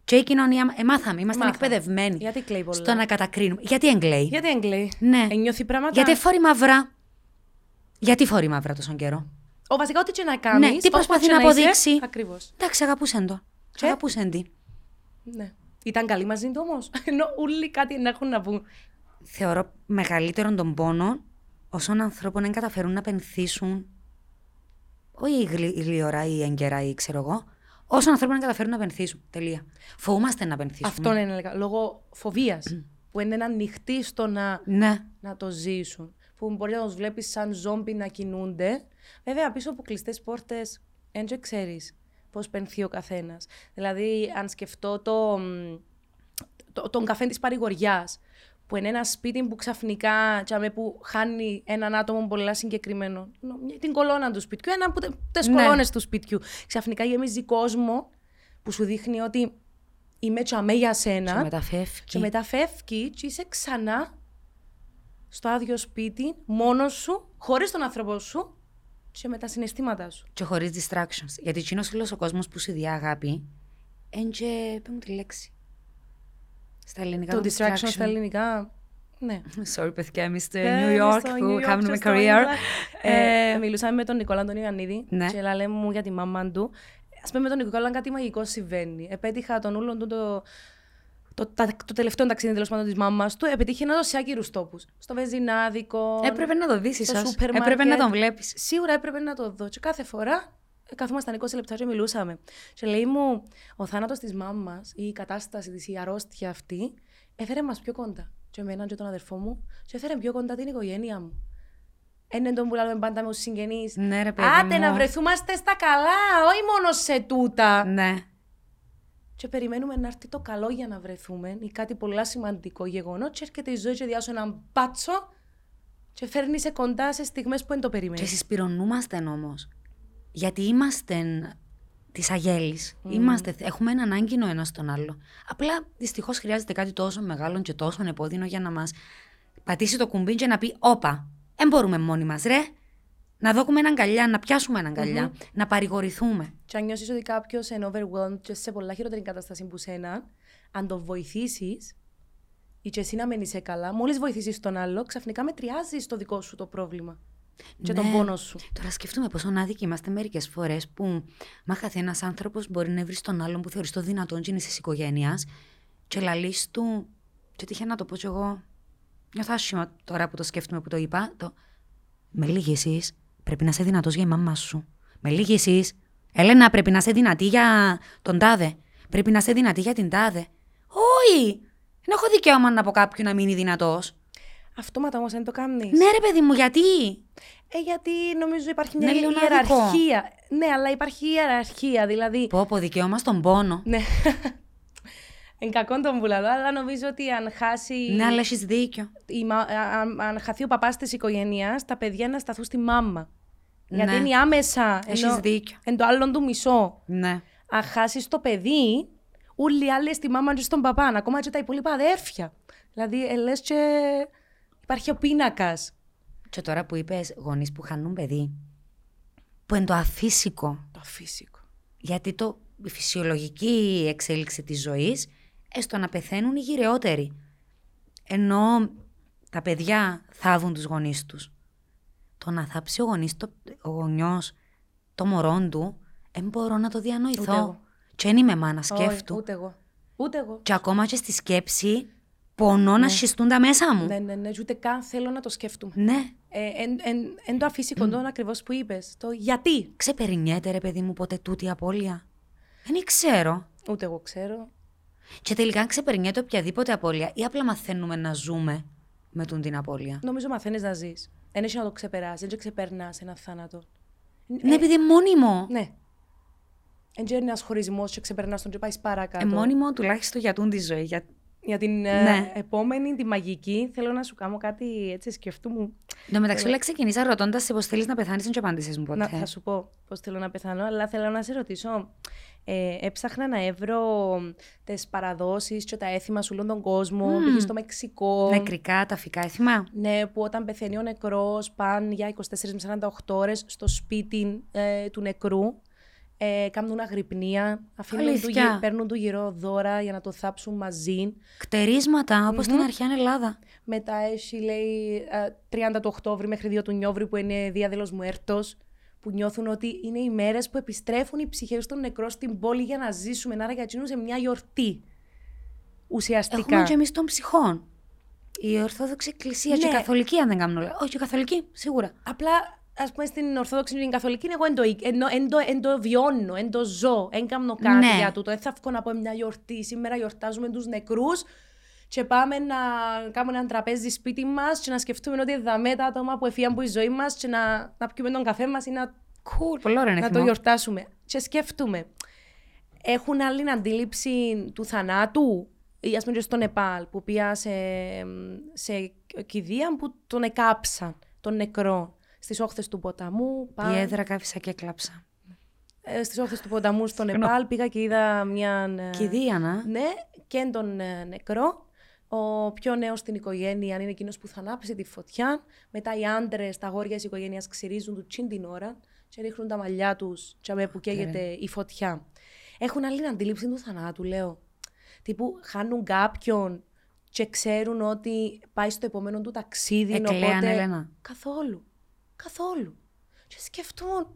και η κοινωνία ε, μάθαμε, είμαστε Μάθαμε. εκπαιδευμένοι Γιατί κλαίει πολλά. στο να κατακρίνουμε. Γιατί εγκλαίει. Γιατί έγκλαιει. Ναι. Νιώθει πράγματα; Γιατί φορεί μαύρα. Γιατί φορεί μαύρα τόσο καιρό; Ο βασικά ό,τι και να κάνεις. Ναι, τι προσπαθεί να αποδείξει. Ακριβώς. Εντάξει, αγαπούσαν το. Και; Αγαπούσαν τι. Ναι. Ήταν καλή μαζί του όμως; Ενώ όλοι κάτι να έχουν να πούν. θεωρώ μεγαλύτερον τον πόνο όσων ανθρώπων δεν καταφέρουν να πενθήσουν όχι η γλυ- η γλυόρα ή η έγκαιρα ή ξέρω εγώ, όσων ανθρώπων δεν καταφέρουν να πενθήσουν. Τελεία. Φοβούμαστε να πενθήσουμε. Αυτό είναι έλεγα. Λόγω φοβίας. που είναι ανοιχτοί στο να, Ναι. να το ζήσουν. Που μπορεί να τους βλέπεις σαν ζόμπι να κινούνται. Βέβαια, πίσω από κλειστές πόρτες, δεν ξέρεις πώς πενθεί ο καθένας. Δηλαδή, αν σκεφτώ το, μ, το, τον καφέ της παρηγοριάς, που είναι ένα σπίτι που ξαφνικά τσάμε, που χάνει έναν άτομο πολλά συγκεκριμένο. νο- μια- Την κολόνα του σπιτιού, ένα από τι Ναι. κολόνες του σπιτιού. Ξαφνικά γεμίζει κόσμο που σου δείχνει ότι είμαι τσαμέ για σένα. Και μεταφεύγει. Και μετά φεύγει και είσαι ξανά στο άδειο σπίτι, μόνος σου, χωρίς τον άνθρωπό σου και με τα συναισθήματά σου. Και χωρίς distractions. Γιατί εκείνος όλο ο κόσμος που σου δει αγάπη, έντζε. Πε μου τη λέξη. Στα ελληνικά. Το distraction στα ελληνικά, ναι. Sorry, παιδιά, είμαι στο Ε, New York στο που New York κάνουμε και στο career. England. Ε, μιλούσαμε με τον Νικόλα τον Ιωαννίδη Ναι. και λέμε μου για τη μάμα του. Ας πούμε με τον Νικόλα κάτι μαγικό συμβαίνει. Επέτυχα τον ούλον του το, το, τα- το τελευταίο ταξίδι τέλος πάντων της μάμας του. Επιτύχει να το σε άκυρους τόπους. Στο Βεζινάδικο. Έπρεπε να το δεις, στο ίσως. σούπερ Έπρεπε να μάρκετ. τον βλέπεις. Σίγουρα έπρεπε να το δω. Και κάθε φορά ε, καθόμασταν 20 λεπτά και μιλούσαμε. Και λέει μου, ο θάνατος της μάμας ή η κατάσταση της, η αρρώστια αυτή, έφερε μας πιο κοντά. Και εμένα και τον αδερφό μου, και έφερε πιο κοντά την οικογένεια μου. Είναι τον που λέμε πάντα με τους συγγενείς. Ναι, ρε παιδί Άντε μου. να βρεθούμαστε στα καλά, όχι μόνο σε τούτα. Ναι. Και περιμένουμε να έρθει το καλό για να βρεθούμε ή κάτι πολύ σημαντικό γεγονός. Και έρχεται η ζωή και διάσω έναν μπάτσο και φέρνει σε κοντά σε στιγμές που δεν το περιμένει. Και συσπηρωνούμαστε όμως. Γιατί είμαστε της αγέλης. Είμαστε, έχουμε έναν άγκυνο ένας στον άλλο. Απλά δυστυχώς χρειάζεται κάτι τόσο μεγάλο και τόσο επώδυνο για να μας πατήσει το κουμπί και να πει: Όπα, δεν μπορούμε μόνοι μας, ρε. Να δώκουμε έναν αγκαλιά, να πιάσουμε έναν αγκαλιά, να παρηγορηθούμε. Και αν νιώσεις ότι κάποιος είναι overwhelmed και σε πολλά χειρότερη κατάσταση που σένα, αν το βοηθήσεις ή και εσύ να μένει σε καλά, μόλις βοηθήσεις τον άλλο, ξαφνικά μετριάζεις το δικό σου το πρόβλημα. Και τον Ναι. πόνο σου. Τώρα σκεφτούμε πόσο άδικοι είμαστε μερικές φορές που μα χαθεί ένας άνθρωπος μπορεί να βρει τον άλλον που θεωρείς το δυνατόν και είναι της οικογένειας και λαλείς του. Και τύχε να το πω κι εγώ. Νιώθω άσχημα τώρα που το σκέφτομαι που το είπα. Το... Με λίγη εσείς πρέπει να είσαι δυνατός για η μαμά σου. Με λίγη εσεί. Έλενα, πρέπει να είσαι δυνατή για τον τάδε. Πρέπει να είσαι δυνατή για την τάδε. Όχι! Δεν έχω δικαίωμα να πω κάποιον να μείνει δυνατός. Αυτόματα όμως δεν το κάνεις. Ναι, ρε παιδί μου, γιατί; Ε, γιατί νομίζω υπάρχει μια Ναι, λίγο άδικο. ιεραρχία. Ναι, αλλά υπάρχει ιεραρχία. Δηλαδή. Πω, πω, δικαίωμα στον πόνο. Ναι. Εν κακόν τον πουλαλό, αλλά νομίζω ότι αν χάσει. Ναι, αλλά έχεις δίκιο. η μα- α- αν, αν χαθεί ο παπάς της οικογένειας, τα παιδιά να σταθούν στη μάμα. Γιατί Ναι. είναι άμεσα. Έχεις ενώ- δίκιο. Εν το άλλον του μισό. Ναι. Αν χάσεις το παιδί, όλοι οι άλλοι στη μάμα και στον παπά, ακόμα και τα υπόλοιπα αδέρφια. Δηλαδή, ε, λες και υπάρχει ο πίνακας. Και τώρα που είπες γονείς που χάνουν παιδί, που είναι το αφύσικο, Το φυσικό. γιατί το, η φυσιολογική εξέλιξη της ζωής, έστω να πεθαίνουν οι γυρεότεροι. Ενώ τα παιδιά θάβουν τους γονείς τους. Το να θάψει ο, γονείς, το, ο γονιός το μωρό του, δεν μπορώ να το Ούτε διανοηθώ. εγώ. Και δεν είμαι μάνα, Όχι, σκέφτου. ούτε εγώ. Ούτε εγώ. Και ακόμα και στη σκέψη, πονώ να σχιστούν τα μέσα μου. Ναι, ναι, ναι, ούτε καν θέλω να το σκέφτομαι. ναι. Ε, εν, εν, εν το αφύσικο, mm. ακριβώς που είπες. Το γιατί. Ξεπερνιέται ρε παιδί μου ποτέ τούτη η απώλεια. Δεν ξέρω. Ούτε εγώ ξέρω. Και τελικά αν ξεπερνιέται οποιαδήποτε απώλεια ή απλά μαθαίνουμε να ζούμε με τον την απώλεια. Νομίζω μαθαίνεις να ζεις. Δεν έχει να το ξεπεράσεις. Δεν ξεπερνάς ένα θάνατο. Ναι, επειδή είναι μόνιμο. Ναι. Εν και ένας χωρισμός και ξεπερνάς τον και πάεις παρακάτω. Ε, μόνιμο τουλάχιστον για τούν τη ζωή. Για... Για την Ναι. ε, επόμενη, τη μαγική, θέλω να σου κάνω κάτι έτσι σκεφτούμαι. Εν τω μεταξύ, όλα ξεκινήσα ρωτώντας σε πώς θέλεις να πεθάνεις, δεν του απάντησες μου ποτέ. Να, θα σου πω πώς θέλω να πεθάνω, αλλά θέλω να σε ρωτήσω. Ε, έψαχνα να έβρω τις παραδόσεις και τα έθιμα σου όλον τον κόσμο. Μμμ. Πήγες στο Μεξικό. Νεκρικά, ταφικά έθιμα. Ναι, που όταν πεθαίνει ο νεκρός πάνε για 24 με 48 ώρες στο σπίτι ε, του νεκρού. Ε, κάνουν αγρυπνία, αφήνουν του, Αλήθεια. γυ- παίρνουν του γυρό δώρα για να το θάψουν μαζί. Κτερίσματα, όπως στην αρχαία Ελλάδα. Μετά έχει, λέει, ε, 30 του Οκτώβρη μέχρι 2 του Νιόβρη που είναι διάδελος μου έρτος, που νιώθουν ότι είναι οι μέρες που επιστρέφουν οι ψυχές των νεκρών στην πόλη για να ζήσουμε. Άρα για εκείνους σε μια γιορτή. Ουσιαστικά. Έχουμε και εμείς των ψυχών. Η Ορθόδοξη Εκκλησία και η Ναι. Καθολική, αν δεν κάνω λάθος. Όχι, η Καθολική, σίγουρα. Απλά, ας πούμε, στην Ορθόδοξη και την Καθολική, εγώ εν το, εν, το- εν, το, εν το βιώνω, εν το ζω, εν κάνω κάτι Ναι. για τούτο. Δεν θα βγω να πω μια γιορτή. Σήμερα γιορτάζουμε τους νεκρούς και πάμε να κάνουμε ένα τραπέζι σπίτι μας και να σκεφτούμε ότι δαμέ τα άτομα που εφίαν που η ζωή μας και να, να πιούμε τον καφέ μας ή να, Cool, πολύ ωραίο να το έθιμο. γιορτάσουμε. Και σκέφτομαι, έχουν άλλη αντίληψη του θανάτου. Ή ας πούμε και στο Νεπάλ που πήγα σε, σε κηδεία που τον εκάψαν, τον νεκρό. Στις όχθες του ποταμού, Η πάνε, έδρα κάθισα και έκλαψα. ε, στις όχθες του ποταμού στο Νεπάλ πήγα και είδα μια... ε, Κηδεία, να. Ναι, και τον ε, νεκρό. Ο πιο νέος στην οικογένεια είναι εκείνος που θα ανάψει τη φωτιά. Μετά οι άντρες, τα αγόρια της οικογένειας ξυρίζουν του τσιν την ώρα και ρίχνουν τα μαλλιά τους τσαμέ που καίγεται η φωτιά. Έχουν άλλη αντίληψη του θανάτου, λέω. Τύπου χάνουν κάποιον και ξέρουν ότι πάει στο επόμενο του ταξίδι. Εκλέαν, οπότε... Έλενα. Καθόλου. Καθόλου. Και σκεφτούν,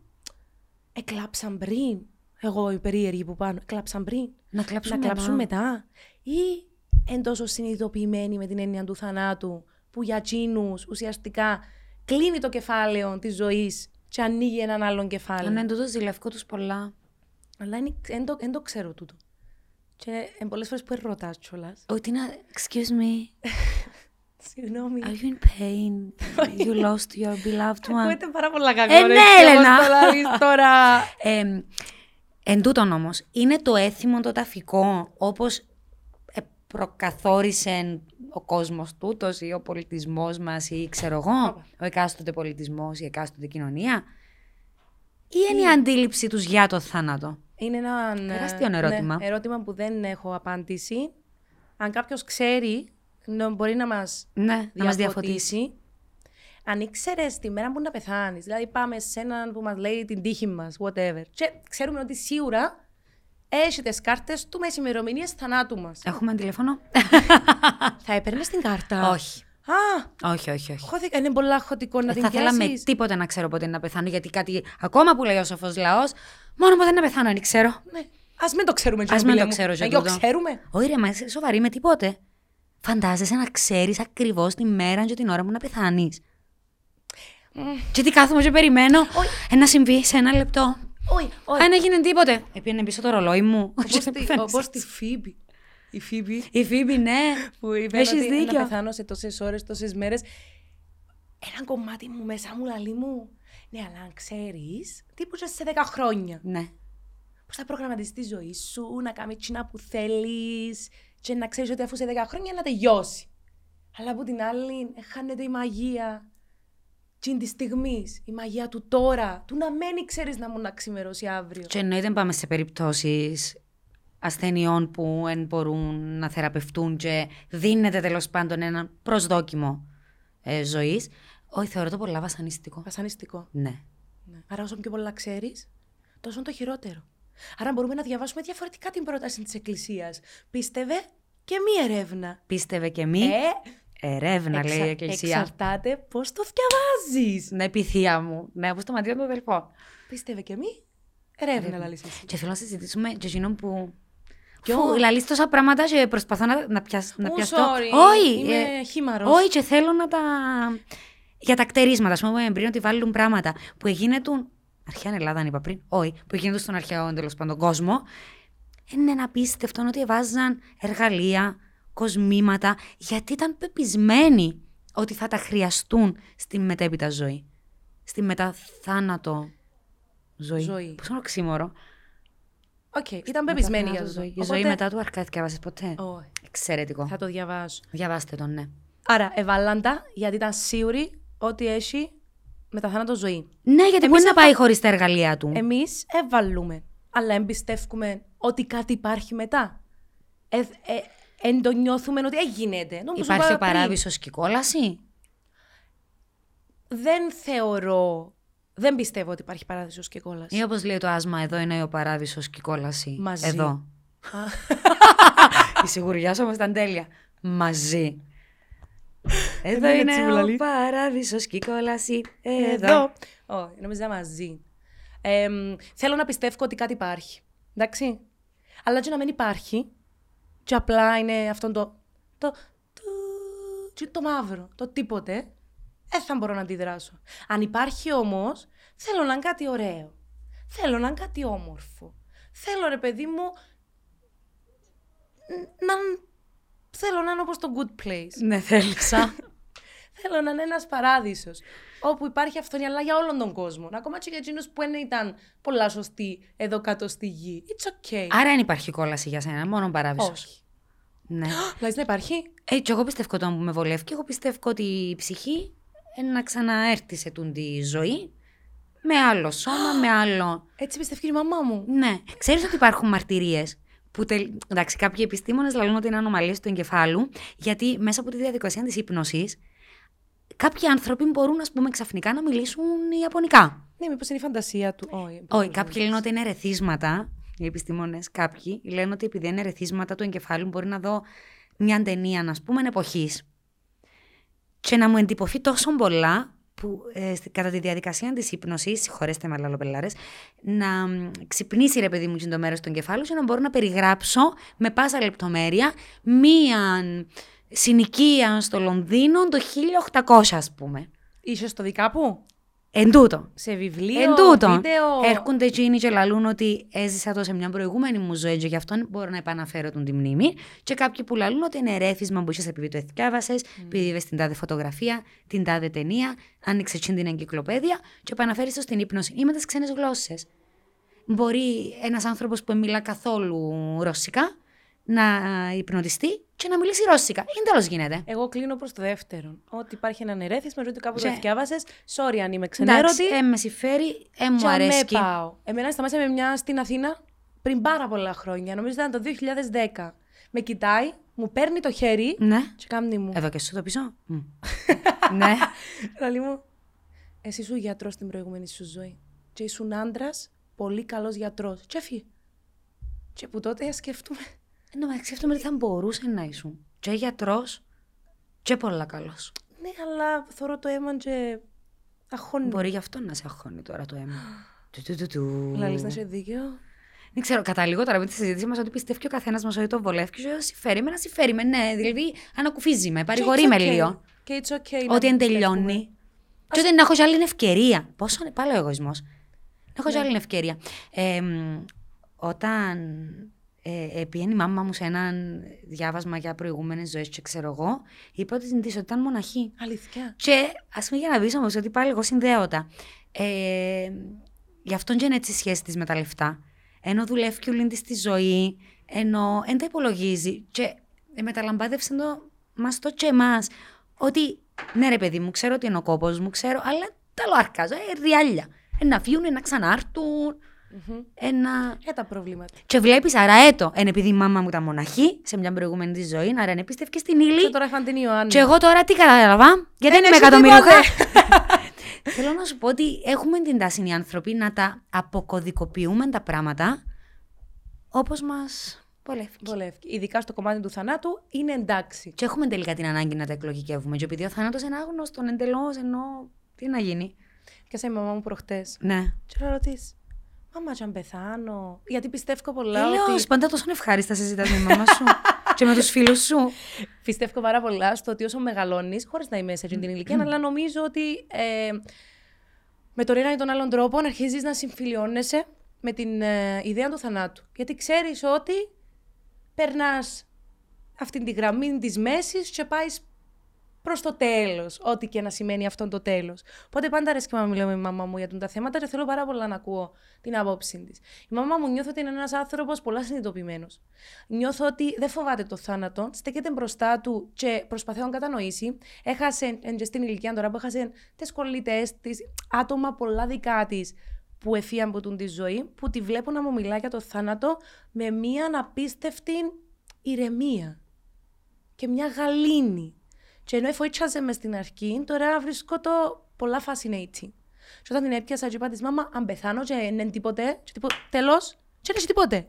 εκλάψαν πριν. Εγώ οι περίεργοι που πάνω, εκλάψαν πριν. Να κλάψουν να κλάψουν μετά. μετά. Ή εν τόσο συνειδητοποιημένοι με την έννοια του θανάτου, που για τσίνους ουσιαστικά κλείνει το κεφάλαιο της ζωής και ανοίγει έναν άλλον κεφάλαιο. Αν είναι τούτος ζηλευκό τους πολλά. Αλλά είναι- εν το, εν το ξέρω τούτο. Και εν πολλές φορές που ρωτάς κιόλας. Ότι να. Excuse me, Συγγνώμη. are you in pain? You lost your beloved one. Ακούγεται πάρα πολλά κακό. Ε, ρε, ναι, και όπως Έλενα. το λάβεις τώρα. Ε, εν τούτον όμως, είναι το έθιμο το ταφικό, όπως ε, προκαθόρισε ο κόσμος τούτος ή ο πολιτισμός μας ή ξέρω εγώ, ο εκάστοτε πολιτισμός ή η εκάστοτε κοινωνία, ή είναι η αντίληψη τους για το θάνατο; Είναι ένα ε, Τεράστιο ερώτημα. ναι, ερώτημα που δεν έχω απάντηση. Αν κάποιος ξέρει, νο- μπορεί να μας Ναι, να μας διαφωτίσει. διαφωτίσει. Αν ήξερες τη μέρα που να πεθάνεις, δηλαδή πάμε σε έναν που μας λέει την τύχη μας, whatever. Και ξέρουμε ότι σίγουρα έχει τι κάρτε του με ημερομηνίες θανάτου μας. Έχουμε τηλέφωνο; Θα έπαιρνες την κάρτα; όχι. Α, Όχι, όχι, όχι. χώθηκα, είναι πολύ χωτικό να Δεν την θα θέλαμε πιάσεις. τίποτε να ξέρω πότε να πεθάνω, γιατί κάτι ακόμα που λέει ο σοφός λαός, μόνο πότε να πεθάνω, δεν ξέρω. Ναι. Α μην το ξέρουμε, Ας Τζομπίλε μην το μου. ξέρω, Ε, Τζομπίλε. το ξέρουμε. Όχι ρε, μα είσαι σοβαρή με τίποτε. Φαντάζεσαι να ξέρεις ακριβώς τη μέρα και την ώρα που να πεθάνεις. Και τι κάθομαι και περιμένω ε, να συμβεί σε ένα λεπτό. Όχι, όχι. Αν έγινε τίποτε. Επήαινε πίσω το ρολόι μου. Και δεν πεθαίνεις. Όπως τη Φίμπη. Η Φίμπη Η Φίμπη, ναι. που είπε Έχεις ότι δίκιο. να πεθάνω σε τόσες ώρες, τόσες μέρες. Ένα κομμάτι μου μέσα μου λαλεί μου. Ναι, αλλά αν ξέρεις, τύπου και σε 10 χρόνια. Ναι. Πώς θα προγραμματίσεις τη ζωή σου, να κάνεις τσινά που θέλεις και να ξέρεις ότι αφού σε 10 χρόνια να τελειώσει. Αλλά από την άλλη, ε, χάνεται η μαγεία τσιν της στιγμής, η μαγεία του τώρα, του να μένει ξέρεις να μου να ξημερώσει αύριο. Και εννοείται πάμε σε περιπτώσεις ασθενειών που εν μπορούν να θεραπευτούν και δίνεται τέλος πάντων ένα προσδόκιμο ε, ζωής. Όχι, θεωρώ το πολλά βασανιστικό. Βασανιστικό. Ναι. Ναι. Άρα όσο πιο πολλά ξέρεις, τόσο το χειρότερο. Άρα μπορούμε να διαβάσουμε διαφορετικά την πρόταση της Εκκλησίας. Πίστευε; Και μη ερεύνα. Πίστευε και μη. Ε, Ερεύνα, λέει η εξα- Εκκλησία. Εξαρτάται πώς το διαβάζεις. Ναι, επιθεία μου. Ναι, όπως το μαντίο του αδελφό. Πίστευε και μη ερεύνα, λαλείς εσύ. Και θέλω να συζητήσουμε και εκείνον που. Ποιο; Φου, λαλείς τόσα πράγματα και προσπαθώ να, να, πιασ, να Ου, πιαστώ. sorry, Όχι! είμαι ε, χήμαρος. όχι, και θέλω να τα. Για τα κτερίσματα, ας πούμε, πριν ότι βάλουν πράγματα που γίνεται. Αρχαία Ελλάδα, αν είπα πριν. Όχι, που γίνεται στον αρχαίο τέλος πάντων κόσμο. Είναι απίστευτο ότι έβαζαν εργαλεία, κοσμήματα, γιατί ήταν πεπεισμένοι ότι θα τα χρειαστούν στη μετέπειτα ζωή. Στη μεταθάνατο ζωή. Ζωή. Πώς είναι οξύμορο. Οκ, ήταν πεπεισμένοι για το το ζωή. Η Οπότε- ζωή μετά του Αρκά διάβασες ποτέ; Όχι, Εξαιρετικό. θα το διαβάσω. Διαβάστε τον, ναι. Άρα, εβάλαν τα γιατί ήταν σίγουροι ότι έχει μεταθάνατο ζωή. Ναι, γιατί Εμείς μπορεί να έβα- πάει χωρίς τα εργαλεία του. Εμείς εβαλούμε, αλλά εμπιστεύουμε ότι κάτι υπάρχει μετά. Ε, ε, εν το νιώθουμε ότι έγινε. Υπάρχει ο παράδεισος και η κόλαση; Δεν θεωρώ, δεν πιστεύω ότι υπάρχει παράδεισος και κόλαση. Ή όπως λέει το άσμα, εδώ είναι ο παράδεισος και η κόλαση. Μαζί. Εδώ. Η σιγουριά σου όμως ήταν τέλεια. Μαζί. Εδώ είναι είναι έτσι που ο λαλεί. παράδεισος και η κόλαση. Εδώ. Εδώ. Όχι, νομίζω μαζί. Ε, μ, θέλω να πιστεύω ότι κάτι υπάρχει. Εντάξει. Αλλά και να μην υπάρχει. Και απλά είναι αυτό το. Το, το, και το μαύρο. Το τίποτε. Δεν θα μπορώ να αντιδράσω. Αν υπάρχει όμως, θέλω να είναι κάτι ωραίο. Θέλω να είναι κάτι όμορφο. Θέλω ρε παιδί μου. ν- Να. Θέλω να είναι όπως το good place. Ναι, θέλησα. Θέλω να είναι ένας παράδεισος. Όπου υπάρχει αυτονιαλά για όλον τον κόσμο. Ακόμα και για εκείνους που δεν ήταν πολλά σωστοί εδώ κάτω στη γη. It's okay. Άρα δεν υπάρχει κόλαση για σένα, μόνο παράδεισος. Όχι. Ναι. Λες να υπάρχει; Ε, και εγώ πιστεύω ότι που με βολεύει και εγώ πιστεύω ότι η ψυχή είναι να ξαναέρθει σε τούν τη ζωή με άλλο σώμα, με άλλο. Έτσι πιστεύει και η μαμά μου. Ναι. Ξέρεις ότι υπάρχουν μαρτυρίες που τελ... εντάξει, κάποιοι επιστήμονες λένε ότι είναι ανομαλίες του εγκεφάλου, γιατί μέσα από τη διαδικασία της ύπνωσης κάποιοι άνθρωποι μπορούν, ας πούμε, ξαφνικά να μιλήσουν Ιαπωνικά. Ναι, μήπως είναι η φαντασία του. Όχι, Όχι, κάποιοι λένε ότι είναι ερεθίσματα. Οι επιστήμονες, κάποιοι λένε ότι επειδή είναι ερεθίσματα του εγκεφάλου, μπορεί να δω μια ταινία, ας πούμε, εποχής. Και να μου εντυπωθεί τόσο πολλά που ε, στη- κατά τη διαδικασία της ύπνωσης, συγχωρέστε με λαλοπελάρε, να μ, ξυπνήσει ρε παιδί μου και το μέρος του εγκεφάλου και να μπορώ να περιγράψω με πάσα λεπτομέρεια μία συνοικία στο Λονδίνο το 1800, ας πούμε. Είσαι στο δικά Εν τούτο. Σε βιβλίο, Εν τούτο, βίντεο; έρχονται εκείνοι και λαλούν ότι έζησα το σε μια προηγούμενη μου ζωή και γι' αυτό μπορώ να επαναφέρω τον τη μνήμη. Και κάποιοι που λαλούν ότι είναι ερέθισμα που είσαι επειδή το εθιάβασες, επειδή είδες την τάδε φωτογραφία, την τάδε ταινία, άνοιξε εκείνη την εγκυκλοπαίδεια και επαναφέρεις το στην ύπνοση ή με τις ξένες γλώσσες. Μπορεί ένας άνθρωπος που δεν μιλά καθόλου ρώσικα να υπνοτιστεί και να μιλήσει ρώσικα. Είναι τέλος γίνεται. Εγώ κλείνω προς το δεύτερο. Ότι υπάρχει ένα ερέθισμα, ότι κάπου το Και- διάβασε. Sorry αν είμαι Εντάξει, ξενέρωτη. ε, με συμφέρει, ε, μου Και αμέ αρέσει. πάω. Εμένα σταμάτησε με μια στην Αθήνα πριν πάρα πολλά χρόνια. Νομίζω ήταν το 2010. Με κοιτάει, μου παίρνει το χέρι Ναι. και κάνει μου. Εδώ και σου το πίσω. Μμ. ναι. Λέει μου, εσύ σου γιατρός στην προηγούμενη σου ζωή. Και ήσουν άντρας, πολύ καλός γιατρός. Και έφυγε. Και που τότε σκεφτούμε. Εν τω μεταξύ αυτό ότι θα μπορούσε να ήσουν. Και γιατρός και πολλά καλός. Ναι, αλλά θωρώ το αίμα και αχώνει. Μπορεί γι' αυτό να σε αγχώνει τώρα το αίμα. Του, του, του, του. Λαλείς να είσαι δίκαιο. Δεν ξέρω, καταλήγω τώρα με τη συζήτηση μας ότι πιστεύει και ο καθένας μας ότι το βολεύει και ότι συμφέρει με να συμφέρει με. Ναι, δηλαδή ανακουφίζει με, παρηγορεί Και με it's okay. λίγο. Και it's okay. να Ότι εν πιστεύουμε. τελειώνει. Και ότι να έχω κι άλλη ευκαιρία. Πόσο είναι πάλι ο εγωισμός. Να έχω κι άλλη ευκαιρία. Ε, μ, όταν ε, ε, πήγαινε η μάμα μου σε έναν διάβασμα για προηγούμενες ζωές και ξέρω εγώ, είπα ότι της ότι ήταν μοναχή. Αλήθεια. Και ας πούμε για να δεις όμως ότι πάλι εγώ συνδέω τα. Ε, γι' αυτό και είναι έτσι η σχέση της με τα λεφτά. Ενώ δουλεύει και όλη τη τη ζωή, ενώ δεν τα υπολογίζει. Και ε, μεταλαμπάδευσε το μας το και εμάς. Ότι ναι, ρε παιδί μου, ξέρω ότι είναι ο κόπος μου, ξέρω, αλλά τα λοαρκάζω, ε, ριάλια. Ε, να φύγουν, ε, να ξανάρθουν. Ε, να- Για τα προβλήματα. Και βλέπεις, άρα έτο. Είναι επειδή η μάμα μου ήταν μοναχή σε μια προηγούμενη της ζωή, άρα είναι πίστευκε στην ύλη. Και τώρα είχαν την Ιωάννη. Και εγώ τώρα τι κατάλαβα, γιατί δεν είμαι έχει εκατομμυριούχα. Θέλω να σου πω ότι έχουμε την τάση οι άνθρωποι να τα αποκωδικοποιούμε τα πράγματα όπως μας βολεύει. Βολεύει. Ειδικά στο κομμάτι του θανάτου είναι εντάξει. Και έχουμε τελικά την ανάγκη να τα εκλογικεύουμε. Και επειδή ο θάνατος είναι άγνωστο εντελώς, ενώ τι να γίνει. Και σε η μαμά μου προχτές. Ναι. Και να ρωτήσεις, Μαμά, αν πεθάνω. Γιατί πιστεύω πολλά Ε, λέω, ότι. πάντα τόσο ευχάριστα συζητάς με τη μαμά σου και με τους φίλους σου. Πιστεύω πάρα πολλά στο ότι όσο μεγαλώνεις, χωρίς να είμαι σε αυτή την ηλικία, αλλά νομίζω ότι ε, με τον ένα ή τον άλλον τρόπο αρχίζεις να συμφιλιώνεσαι με την ε, ιδέα του θανάτου. Γιατί ξέρεις ότι περνάς αυτή τη γραμμή της μέσης και πάεις προς το τέλος. Ό,τι και να σημαίνει αυτό το τέλος. Οπότε πάντα αρέσει να μιλάω με τη μαμά μου για τα θέματα και θέλω πάρα πολλά να ακούω την άποψη της. Η μαμά μου νιώθω ότι είναι ένας άνθρωπος πολλά συνειδητοποιημένος. Νιώθω ότι δεν φοβάται το θάνατο, στέκεται μπροστά του και προσπαθεί να κατανοήσει. Έχασε, εν και στην ηλικία τώρα που έχασε τις κολλητές της, άτομα πολλά δικά της που εφίαν από τη ζωή, που τη βλέπω να μου μιλά για το θάνατο με μία απίστευτη ηρεμία και μια γαλήνη. Και ενώ εφοίτσαζε μες στην αρχή, τώρα βρίσκω το πολλά fascinating. Και όταν την έπιασα και είπα της μάμα, αν πεθάνω και είναι τίποτε, και τίποτε, τέλος, και είναι τίποτε.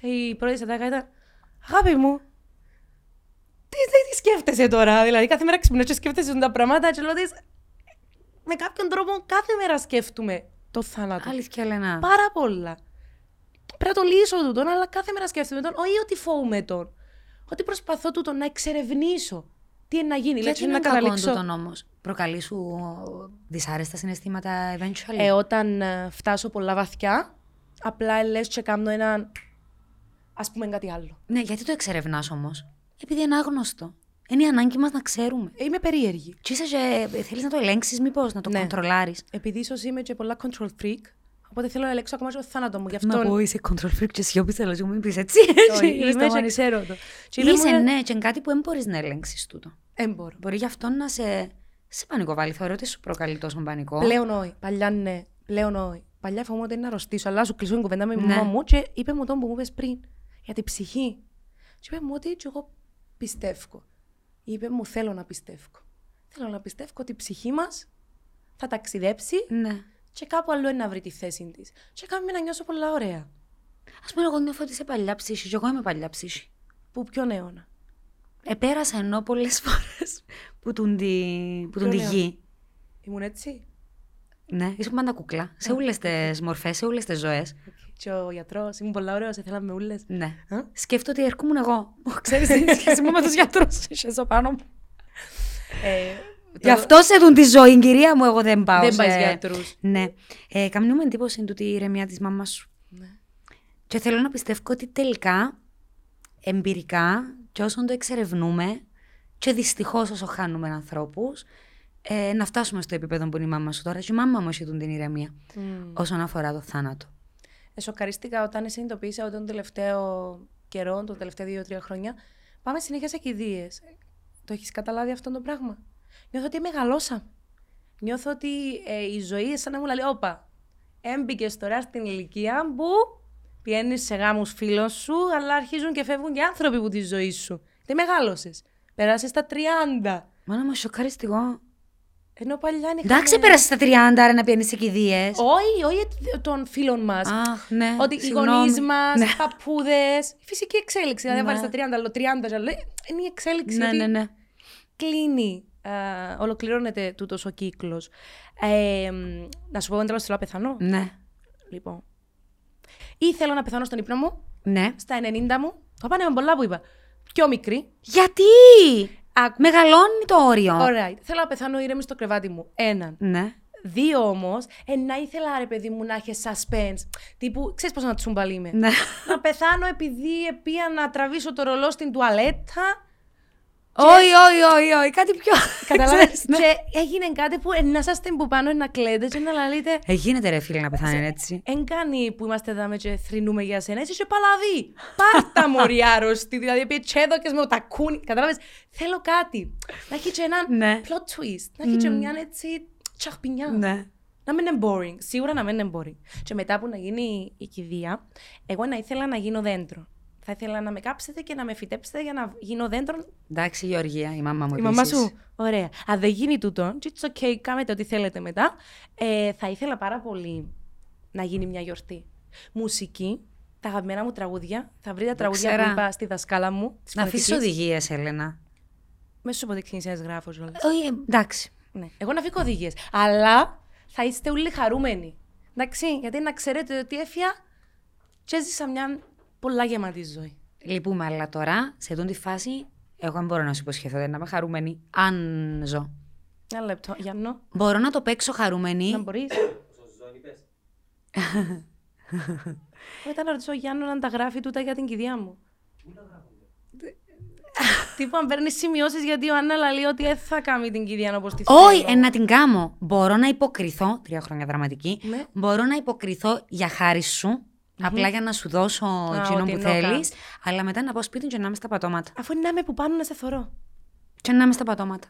Και η πρώτη σατάκα ήταν, αγάπη μου, τι, τι, τι σκέφτεσαι τώρα, δηλαδή κάθε μέρα ξυπνώ και σκέφτεσαι τα πράγματα και λέω της, με κάποιον τρόπο κάθε μέρα σκέφτομαι το θάνατο. Αλήθεια, Λένα. Πάρα πολλά. Πρέπει να το λύσω τούτο, αλλά κάθε μέρα σκέφτομαι τον, όχι ότι φοβούμαι τον. Ότι προσπαθώ τούτο να εξερευνήσω τι είναι να γίνει. Γιατί είναι είναι να κακό καταλήξω. τούτον όμως. Προκαλεί σου δυσάρεστα συναισθήματα eventually; Ε, όταν ε, φτάσω πολλά βαθιά, απλά λες και κάνω έναν, ας πούμε κάτι άλλο. Ναι, γιατί το εξερευνάς όμως; Επειδή είναι άγνωστο. Είναι η ανάγκη μας να ξέρουμε. Ε, Είμαι περίεργη. Και είσαι και θέλεις να το ελέγξεις, μήπως να το Ναι. κοντρολάρεις. Επειδή ίσως είμαι και πολλά control freak, οπότε θέλω να ελέγξω ακόμα και το θάνατο μου. Γι' Να αυτό πω, είσαι control freak και σιώπησε, αλλά σου μην πεις έτσι. Όχι, Είμαι στο είμαι και μάτι. ξέρω το. Και είπε Είσαι, μου, ναι, και είναι κάτι που δεν μπορείς να ελέγξεις τούτο. «Ε, μπορώ. Μπορεί γι' αυτό να σε, σε πανικοβάλει. Θεωρώ ότι σου προκαλεί τόσο πανικό. Πλέον όχι. Παλιά ναι. Πλέον όχι. Παλιά φοβόμουν ότι είναι να αρρωστήσω, αλλά σου κλείσω την κουβέντα με τη Ναι. μαμά μου και είπε μου τον που μου είπες πριν για την ψυχή. Και είπε μου ότι και εγώ πιστεύω. Είπε μου θέλω να πιστεύω. Θέλω να πιστεύω ότι η ψυχή μας θα ταξιδέψει Ναι. Και κάπου αλλού είναι να βρει τη θέση της. Και κάνει με να νιώσω πολλά ωραία. Α πούμε, εγώ νιώθω ότι είσαι παλιά ψύχη, και εγώ είμαι παλιά ψύχη. Που ποιον αιώνα; Επέρασα ενώ πολλές φορές που τον τη, που τον τη Ποιον γη. Ήμουν έτσι; Ναι, ήσουν πάντα κουκλά. Σε όλες τις μορφές, σε όλες τις ζωές. Και ο γιατρός, ήμουν πολλά ωραίος, ήθελα με ούλες. Ναι. Α; Σκέφτομαι ότι έρχομουν εγώ. Ξέρεις, η σχέση μου με τους γιατρούς είσαι εδώ πάνω μου. Ε, Γι' αυτό σε δουν τη ζωή, κυρία μου, εγώ δεν πάω Δεν σε... πας γιατρούς. Ναι. Ε, καμνούμε εντύπωση του τη ηρεμία της μάμας σου. Ναι. Και θέλω να πιστεύω ότι τελικά, εμπειρικά, και όσον το εξερευνούμε, και δυστυχώς όσο χάνουμε ανθρώπους, ε, να φτάσουμε στο επίπεδο που είναι η μάμα σου τώρα. Και η μάμα μου έχει τον την ηρεμία Μμμ. όσον αφορά το θάνατο. Εσωκαρίστηκα όταν συνειδητοποίησα ότι τον τελευταίο καιρό, τον τελευταίο δύο-τρία χρόνια, πάμε συνέχεια σε κηδείες. Το έχεις καταλάβει αυτό το πράγμα; Νιώθω ότι μεγαλώσαμε. Νιώθω ότι ε, η ζωή σαν να μου λέει: Όπα, έμπηκες τώρα στην ηλικία που πηγαίνει σε γάμους φίλων σου, αλλά αρχίζουν και φεύγουν και άνθρωποι από τη ζωή σου. Τι μεγάλωσες. Περάσει τα 30. Μάνα μου, σοκαριστικό. Ενώ παλιά είναι. Εντάξει, πέρασε στα 30, άρα να πιάνει σε κηδείε. Όχι, όχι των φίλων μας. Αχ, ναι. Ότι οι συγγνώμη. γονείς μας, Ναι. οι παππούδες. Η φυσική εξέλιξη. Δηλαδή, Ναι. βάλεις τα 30, άλλο 30, άλλο. Είναι η εξέλιξη. Ναι, ότι ναι, ναι. Κλείνει. Α, ολοκληρώνεται τούτος ο κύκλος. Ε, μ, να σου πω εντελώ θέλω να πεθανώ. Ναι. Λοιπόν. Ή θέλω να πεθάνω στον ύπνο μου, Ναι. στα 90 μου. Θα πάνε με πολλά που είπα. Πιο μικρή. Γιατί! Άκου. Μεγαλώνει το όριο. Alright. Θέλω να πεθάνω ήρεμη στο κρεβάτι μου. Έναν. Ναι. Δύο όμως, ε, να ήθελα ρε παιδί μου να έχει suspense. Τύπου, ξέρεις πώς να τσουμπαλί είμαι. Ναι. να πεθάνω επειδή επία να τραβήσω το ρολό στην τουαλέτα. Όχι, όχι, όχι, όχι. Κάτι πιο. Καταλάβες. Ξέρεις, ναι. Και έγινε κάτι που ε, να είσαστε που πάνω να κλαίτε και να λαλείτε. Ε, γίνεται ρε φίλε να πεθάνει έτσι. Εν κάνει που είμαστε εδώ με και θρυνούμε για σένα. Είσαι και παλαβή. Πάρτα μωρή άρρωστη. Δηλαδή, πει τσέδοκες με το τακούνι. Κατάλαβες. Θέλω κάτι. Να έχει και έναν Ναι. plot twist. Να έχει και μια έτσι τσαχπινιά. Ναι. Να μην είναι boring. Σίγουρα να μην είναι boring. Και μετά που να γίνει η κηδεία, εγώ να ήθελα να γίνω δέντρο. Θα ήθελα να με κάψετε και να με φυτέψετε για να γίνω δέντρο. Εντάξει, Γεωργία, η μάμα μου Η μαμά επίσης. σου. Ωραία. Αν δεν γίνει τούτο, it's okay, κάνετε ό,τι θέλετε μετά. Ε, θα ήθελα πάρα πολύ να γίνει μια γιορτή. Μουσική, τα αγαπημένα μου τραγούδια. Θα βρει τα τραγούδια ξέρα. που είπα στη δασκάλα μου. της Να αφήσεις φωνητικής. οδηγίες, Έλενα. Μέσα σου ποτέ ξεκινήσεις γράφω κιόλας. Όχι, ε, εντάξει. Ναι. Εγώ να φύγω οδηγίες. Αλλά θα είστε όλοι χαρούμενοι. Εντάξει, γιατί να ξέρετε ότι έφυγα και έζησα μια πολλά γεμάτη ζωή. Λυπούμε, αλλά τώρα, σε αυτή τη φάση, εγώ δεν μπορώ να σου υποσχεθώ δεν να είμαι χαρούμενη, αν ζω. Ένα λεπτό, Γιάννο, Μπορώ να το παίξω χαρούμενη. να μπορείς. Μετά να ρωτήσω ο Γιάννο να τα γράφει τούτα για την κηδεία μου. Τύπου αν παίρνεις σημειώσεις γιατί ο Άννα λέει ότι δεν θα κάνει την κυρία όπως τη θέλω. Όχι, ε, να την κάνω. Μπορώ να υποκριθώ. Τρία χρόνια δραματική. Ναι. Μπορώ να υποκριθώ για χάρη σου. Απλά για να σου δώσω Α, εκείνο ότι που είναι ο θέλεις. Αλλά μετά να πάω σπίτι και να είμαι στα πατώματα. Αφού είναι να είμαι που πάνω να σε θωρώ. Και να είμαι στα πατώματα.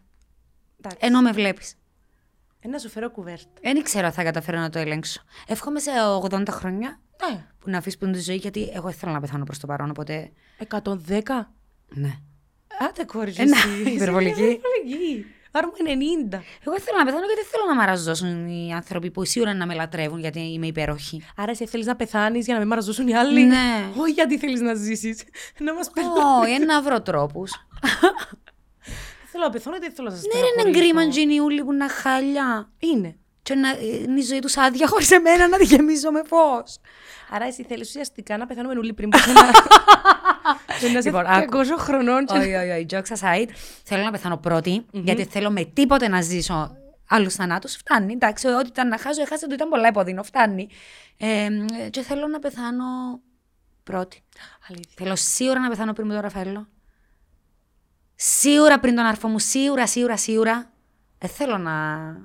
Εντάξει. Ενώ με βλέπεις. Ε, να σου φέρω κουβέρτα. Δεν ξέρω αν θα καταφέρω να το ελέγξω. Εύχομαι σε 80 χρόνια Ε, που να αφήσεις που είναι τη ζωή, γιατί εγώ δεν θέλω να πεθάνω προς το παρόν. Οπότε. 110. Ναι. Άντε κόρη, Ε, να, εσύ. Είσαι υπερβολική. υπερβολική. Άρα μου 90. Εγώ θέλω να πεθάνω γιατί δεν θέλω να μαραζώσουν οι άνθρωποι που σίγουρα είναι να με λατρεύουν γιατί είμαι υπέροχη. Άρα εσύ θέλεις να πεθάνεις για να μην μαραζώσουν οι άλλοι; Ναι. Όχι γιατί θέλεις να ζήσεις. να μας πεθάνεις. Όχι, είναι να βρω τρόπους. Θέλω να πεθάνω γιατί θέλω να σας Ναι, ρε, είναι κρίμα τζινιούλι που είναι χάλια. Είναι. Και να ε, είναι η ζωή τους άδεια χωρίς εμένα να τη γεμίζω με φως. Άρα εσύ θέλεις ουσιαστικά να πεθάνουμε όλοι πριν που είσαι ένα. Και να είσαι Λοιπόν, άκου. 200 χρονών. και- Όχι, όχι, όχι. Jokes aside, θέλω να πεθάνω πρώτη, γιατί θέλω με τίποτε να ζήσω άλλους θανάτους. Φτάνει. Εντάξει, ό,τι ήταν να χάσω, έχασα το ήταν πολλά επώδυνο. Φτάνει. Ε, και θέλω να πεθάνω πρώτη. Αλήθεια. Θέλω σίγουρα να πεθάνω πριν με τον Ραφαέλο. Σίγουρα πριν τον αρφό μου, σίγουρα, σίγουρα, σίγουρα. Δεν θέλω να.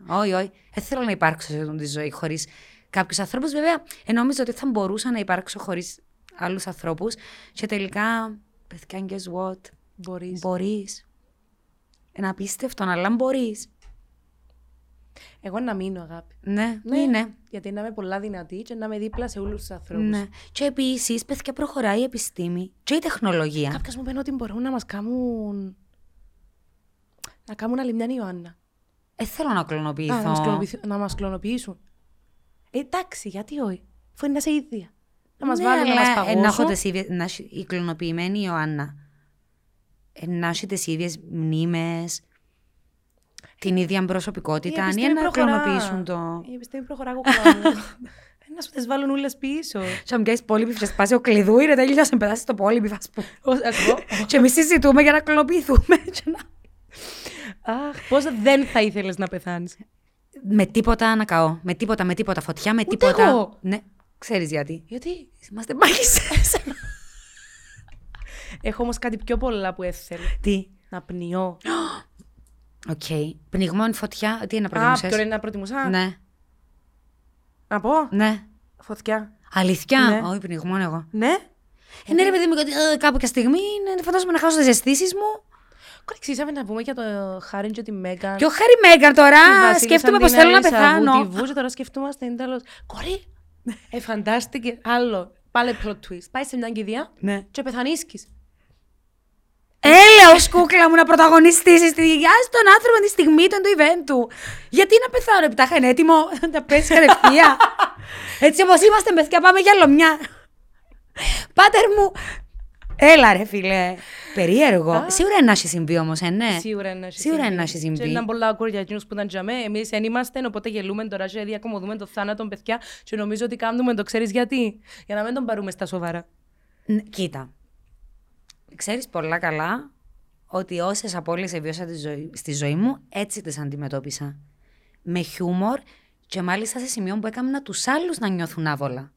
Όχι, όχι. Δεν θέλω να υπάρξω σε αυτή τη ζωή χωρίς κάποιους ανθρώπους. Βέβαια, ε, νόμιζα ότι θα μπορούσα να υπάρξω χωρίς άλλους ανθρώπους. Και τελικά, παιδιά, guess what; Μπορείς. Μπορείς. Είναι απίστευτο, αλλά μπορείς. Εγώ να μείνω, αγάπη. Ναι, Ναι. ναι, ναι. Γιατί να είμαι πολλά δυνατή και να είμαι δίπλα σε όλους τους ανθρώπους. ναι. Και επίσης, παιδιά, προχωράει η επιστήμη και η τεχνολογία. Κάποιο μου είπε ότι μπορούν να μας κάνουν. Να κάνουν άλλη μια Ιωάννα. Δεν θέλω να κλωνοποιηθώ. Α, να μας κλωνοποιηθ- να μας κλωνοποιήσουν. Ε, εντάξει, γιατί όχι. Αφού είναι να είσαι ίδια. Να μας Ναι, βάλουν να μας αλλά, ε, παγώσουν. να έχω τις ίδιες, να έχει- η κλωνοποιημένη Ιωάννα. ε, να έχει τις ίδιες μνήμες, την ίδια προσωπικότητα, αν είναι να κλωνοποιήσουν το... Η επιστήμη προχωρά κοκκινά. Ε, Να σου τις βάλουν όλες πίσω. Και αν πιάσεις πόληπη και σπάσει ο κλειδούι, ρε τέλειο, σε πετάσεις το πόληπη, θα σου πω. Ως- ας πω. Και εμείς συζητούμε για να κλωνοποιηθούμε. και να- Αχ, πώς δεν θα ήθελες να πεθάνεις; με τίποτα να καώ. Με τίποτα, με τίποτα. Φωτιά, με Ούτε τίποτα. εγώ. Ναι, ξέρεις γιατί. Γιατί; Είμαστε μάγισσες. έχω όμως κάτι πιο πολλά που έθελα. Τι; Να πνιώ. Οκ. Πνιγμόν φωτιά, τι είναι να Α, προτιμούσες; ποιο είναι να προτιμούσα; Ναι, Να πω; ναι. Φωτιά. Αλήθεια; Ναι. Όχι, πνιγμόν εγώ. Ναι. Ε, ναι, ρε παιδί μου, γιατί ε, κάπου και στιγμή είναι, φαντάζομαι να χάσω τις αισθήσεις μου. Κορεξίσαμε να πούμε για το Χάριν και τη Μέγαν. Και ο Χάρη Μέγκαν τώρα, σκέφτομαι πως θέλω να πεθάνω. Τη και τώρα σκεφτούμαστε εν τέλος. Κορή, ε, φαντάστηκε άλλο. Πάλι plot twist. Πάει σε μια κηδεία Ναι. και πεθανίσκεις. Έλεω, κούκλα μου, να πρωταγωνιστήσεις τη γεια στον άνθρωπο τη στιγμή του του event του. Γιατί να πεθάνω, επιτάχα είναι έτοιμο να πέσει κατευθείαν. Έτσι όπω είμαστε, παιδιά, πάμε για λομιά. Πάτερ μου. Έλα, ρε φίλε. Περίεργο. Σίγουρα είναι να έχει συμβεί όμως, ε, ναι. Σίγουρα είναι να έχει Σίγουρα συμβεί. είναι να έχει Και συμβεί. ήταν πολλά awkward για εκείνους που ήταν τζαμέ. Εμείς δεν είμαστε, οπότε γελούμε τώρα και διακομωδούμε το θάνατο, παιδιά. Και νομίζω ότι κάνουμε το ξέρεις γιατί; Για να μην τον πάρουμε στα σοβαρά. Ν- Κοίτα. Ξέρεις πολλά καλά ότι όσες απώλειες εβίωσα τη ζωή, στη ζωή μου, έτσι τις αντιμετώπισα. Με χιούμορ και μάλιστα σε σημείο που έκανα τους άλλους να νιώθουν άβολα.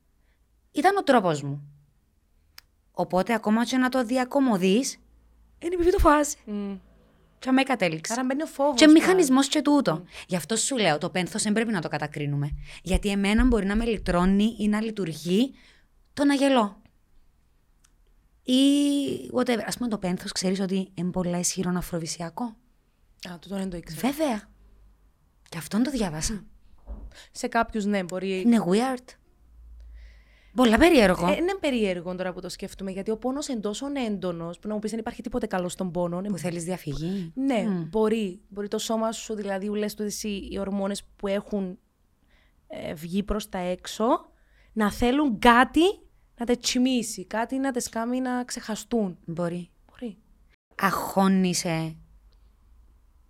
Ήταν ο τρόπος μου. Οπότε ακόμα και να το διακομωδείς, είναι επιβεί το φάση. Mm. Και με κατέληξε. Άρα μπαίνει ο φόβος. Και πάλι. μηχανισμός και τούτο. Γι' αυτό σου λέω, το πένθος δεν πρέπει να το κατακρίνουμε. Γιατί εμένα μπορεί να με λυτρώνει ή να λειτουργεί το να γελώ. Ή whatever. Α πούμε, το πένθος ξέρεις ότι είναι πολύ ισχυρό αφροβησιακό. Α, τούτο δεν το ήξερα. Βέβαια. Και αυτόν το διάβασα. Σε κάποιους ναι, μπορεί. Είναι weird. Πολλά περίεργο. Ε, είναι περίεργο τώρα που το σκέφτομαι, γιατί ο πόνος είναι τόσο έντονος που να μου πεις δεν υπάρχει τίποτε καλό στον πόνο. που θέλεις διαφυγή. Ναι, μπορεί. Μπορεί το σώμα σου, δηλαδή, λες του εσύ, οι ορμόνες που έχουν ε, βγει προς τα έξω, να θέλουν κάτι να τα τσιμήσει, κάτι να τα κάνει να ξεχαστούν. Μπορεί. Μπορεί. Αχώνησε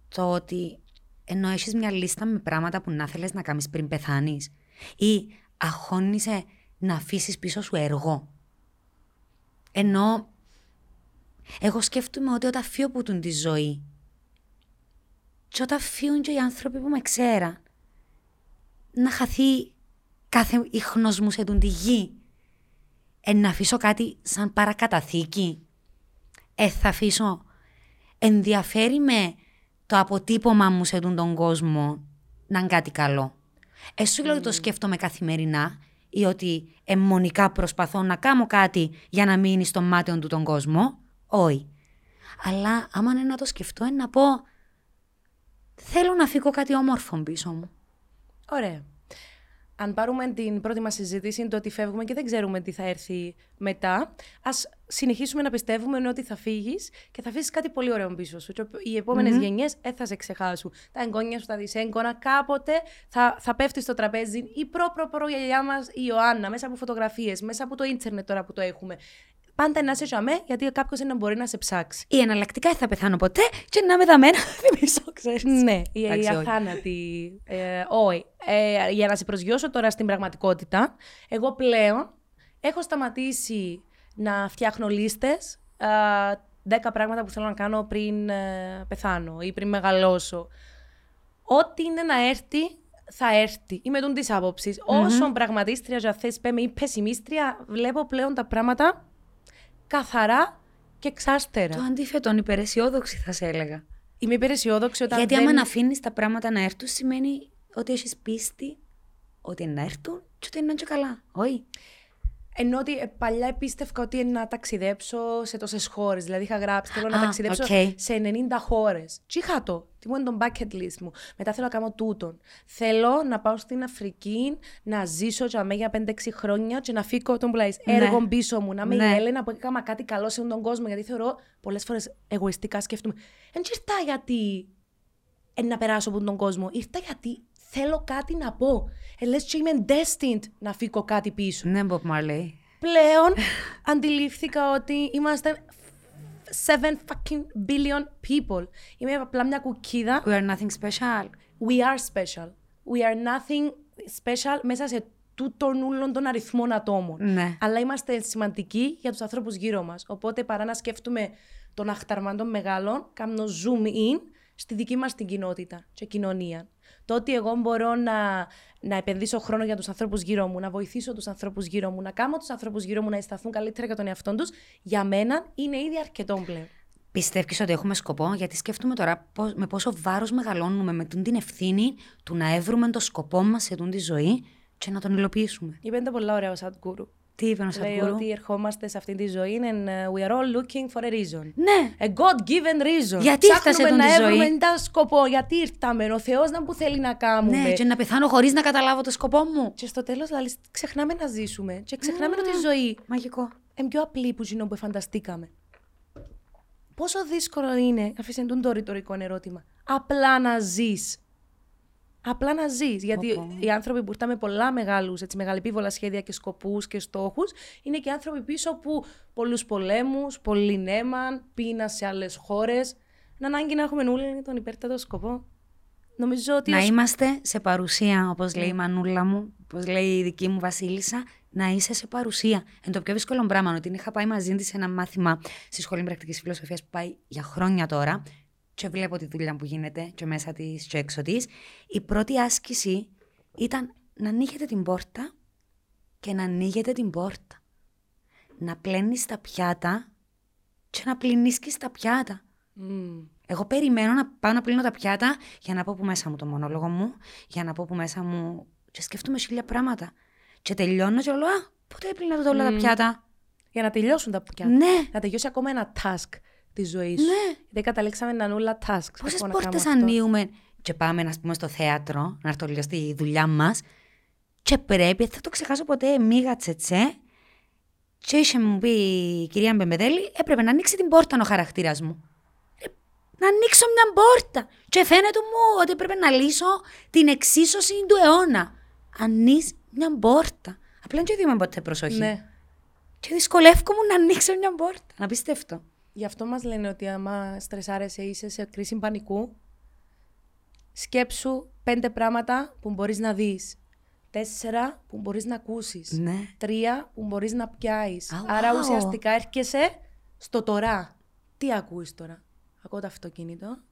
το ότι ενώ έχεις μια λίστα με πράγματα που να θέλεις να κάνεις πριν πεθάνεις ή αχώνησε να αφήσεις πίσω σου έργο. Ενώ εγώ σκέφτομαι ότι όταν φύγω από τη ζωή και όταν φύγουν και οι άνθρωποι που με ξέραν να χαθεί κάθε ίχνος μου σε τούν τη γη. Ε, να αφήσω κάτι σαν παρακαταθήκη. Ε, θα αφήσω ενδιαφέρει με το αποτύπωμα μου σε τούτον τον κόσμο να είναι κάτι καλό. Εσύ λέω ότι το σκέφτομαι καθημερινά ή ότι αιμονικά προσπαθώ να κάνω κάτι για να μείνει στο μάτιο του τον κόσμο; Όχι. Αλλά άμα είναι να το σκεφτώ είναι να πω θέλω να φύγω κάτι όμορφο πίσω μου. Ωραία. Αν πάρουμε την πρώτη μας συζήτηση, το ότι φεύγουμε και δεν ξέρουμε τι θα έρθει μετά, ας συνεχίσουμε να πιστεύουμε ότι θα φύγεις και θα αφήσεις κάτι πολύ ωραίο πίσω σου. Και οι επόμενες mm-hmm. γενιές δεν θα σε ξεχάσουν. Τα εγγόνια σου, τα δυσέγγωνα, κάποτε θα, θα πέφτεις στο τραπέζι η προ-προ-προ γιαγιά μας, η Ιωάννα, μέσα από φωτογραφίες, μέσα από το ίντερνετ τώρα που το έχουμε πάντα να σε ζαμέ, γιατί κάποιος δεν μπορεί να σε ψάξει. Ή εναλλακτικά δεν θα πεθάνω ποτέ και να με δαμένα θυμίσω, ξέρεις. Ναι, η, η αθάνατη. Ε, όχι. Ε, για να σε προσγειώσω τώρα στην πραγματικότητα, εγώ πλέον έχω σταματήσει να φτιάχνω λίστες. Δέκα πράγματα που θέλω να κάνω πριν ε, πεθάνω ή πριν μεγαλώσω. Ό,τι είναι να έρθει, θα έρθει. Είμαι τον τη άποψης. Mm-hmm. Όσο πραγματίστρια, για θε, πέμε ή πεσημίστρια, βλέπω πλέον τα πράγματα καθαρά και εξάστερα. Το αντίθετο, υπεραισιόδοξη θα σε έλεγα. Είμαι υπεραισιόδοξη όταν. Γιατί δεν... άμα αφήνεις τα πράγματα να έρθουν, σημαίνει ότι έχεις πίστη ότι να έρθουν και ότι είναι και καλά. Όχι. Ενώ ότι ε, παλιά επίστευκα ότι είναι να ταξιδέψω σε τόσες χώρες. Δηλαδή είχα γράψει θέλω να ταξιδέψω σε 90 χώρες. Τι είχα το; Τι μου είναι το bucket list μου. Μετά θέλω να κάνω τούτον. Θέλω να πάω στην Αφρική, να ζήσω για για 5-6 χρόνια και να φύγω τον πλάι ναι. έργο πίσω μου. Να είμαι ναι. η Έλενα που έκανα κάτι καλό σε τον κόσμο. Γιατί θεωρώ πολλές φορές εγωιστικά σκέφτομαι. Δεν ήρθα γιατί ε, να περάσω από τον κόσμο. Ήρθα γιατί θέλω κάτι να πω. Ε, λες και είμαι destined να φύγω κάτι πίσω. Ναι, Bob Marley. Πλέον αντιλήφθηκα ότι είμαστε 7 fucking billion people. Είμαι απλά μια κουκίδα. We are nothing special. We are special. We are nothing special μέσα σε τούτον όλων των αριθμών ατόμων. Ναι. Αλλά είμαστε σημαντικοί για τους ανθρώπους γύρω μας. Οπότε παρά να σκέφτομαι τον αχταρμάν των μεγάλων, κάνω zoom in στη δική μας την κοινότητα και κοινωνία. Το ότι εγώ μπορώ να, να επενδύσω χρόνο για τους ανθρώπους γύρω μου, να βοηθήσω τους ανθρώπους γύρω μου, να κάνω τους ανθρώπους γύρω μου να αισθανθούν καλύτερα για τον εαυτό τους, για μένα είναι ήδη αρκετό πλέον. Πιστεύεις ότι έχουμε σκοπό, γιατί σκέφτομαι τώρα με πόσο βάρος μεγαλώνουμε με την ευθύνη του να έβρουμε το σκοπό μας σε τη ζωή και να τον υλοποιήσουμε. Είπε πολλά ωραία ο Σαντγκούρου. Τι είπε ο Λέει ότι ερχόμαστε σε αυτή τη ζωή and uh, we are all looking for a reason. Ναι. A God-given reason. Γιατί ήρθαμε να έβρουμε ένα σκοπό. Γιατί ήρθαμε. Ο Θεός να που θέλει να κάνουμε. Ναι, και να πεθάνω χωρίς να καταλάβω το σκοπό μου. Και στο τέλος δηλαδή, ξεχνάμε να ζήσουμε. Και ξεχνάμε ότι η ζωή. Μαγικό. Είναι πιο απλή που ζήνω που φανταστήκαμε. Πόσο δύσκολο είναι, αφήστε το ρητορικό ερώτημα, απλά να ζεις απλά να ζεις. Γιατί οι άνθρωποι που ήρθαν με πολλά μεγάλους, μεγαλεπίβολα σχέδια και σκοπούς και στόχους, είναι και άνθρωποι πίσω που πολλούς πολέμους, πολύ νέμαν, πείνα σε άλλες χώρες. Να ανάγκη να έχουμε όλοι τον υπέρτατο σκοπό. Νομίζω ότι να είμαστε σε παρουσία, όπως λέει η μανούλα μου, όπως λέει η δική μου Βασίλισσα, να είσαι σε παρουσία. Εν το πιο δύσκολο πράγμα, ότι είχα πάει μαζί της σε ένα μάθημα στη Σχολή Πρακτικής Φιλοσοφίας που πάει για χρόνια τώρα και βλέπω τη δουλειά που γίνεται και μέσα της και έξω της, η πρώτη άσκηση ήταν να ανοίγετε την πόρτα και να ανοίγετε την πόρτα. Να πλένεις τα πιάτα και να πλυνίσκεις τα πιάτα. Εγώ περιμένω να πάω να πλύνω τα πιάτα για να πω που μέσα μου το μονόλογο μου, για να πω που μέσα μου. και σκέφτομαι χίλια πράγματα. Και τελειώνω και λέω, Α, πότε έπλυνα όλα τα πιάτα. Για να τελειώσουν τα πιάτα. Ναι. Να τελειώσει ακόμα ένα task της ζωής σου. Ναι. Δεν καταλήξαμε να νουλα tasks. Πόσες πόρτες ανοίγουμε και πάμε να πούμε στο θέατρο, να έρθω λίγο στη δουλειά μας. Και πρέπει, θα το ξεχάσω ποτέ, μίγα τσετσέ. Και είχε μου πει η κυρία Μπεμπεδέλη, έπρεπε να ανοίξει την πόρτα ο χαρακτήρας μου. Ε, να ανοίξω μια πόρτα. Και φαίνεται μου ότι έπρεπε να λύσω την εξίσωση του αιώνα. Ανοίξει μια πόρτα. Απλά δεν δούμε ποτέ προσοχή. Ναι. Και δυσκολεύομαι να ανοίξω μια πόρτα. Να πιστεύω. Γι' αυτό μας λένε ότι άμα στρεσάρεσαι είσαι σε κρίση πανικού, σκέψου πέντε πράγματα που μπορείς να δεις. Τέσσερα που μπορείς να ακούσεις. Ναι. Τρία που μπορείς να πιάσεις. Άρα ουσιαστικά έρχεσαι στο τώρα. Τι ακούεις τώρα; Ακούω το αυτοκίνητο.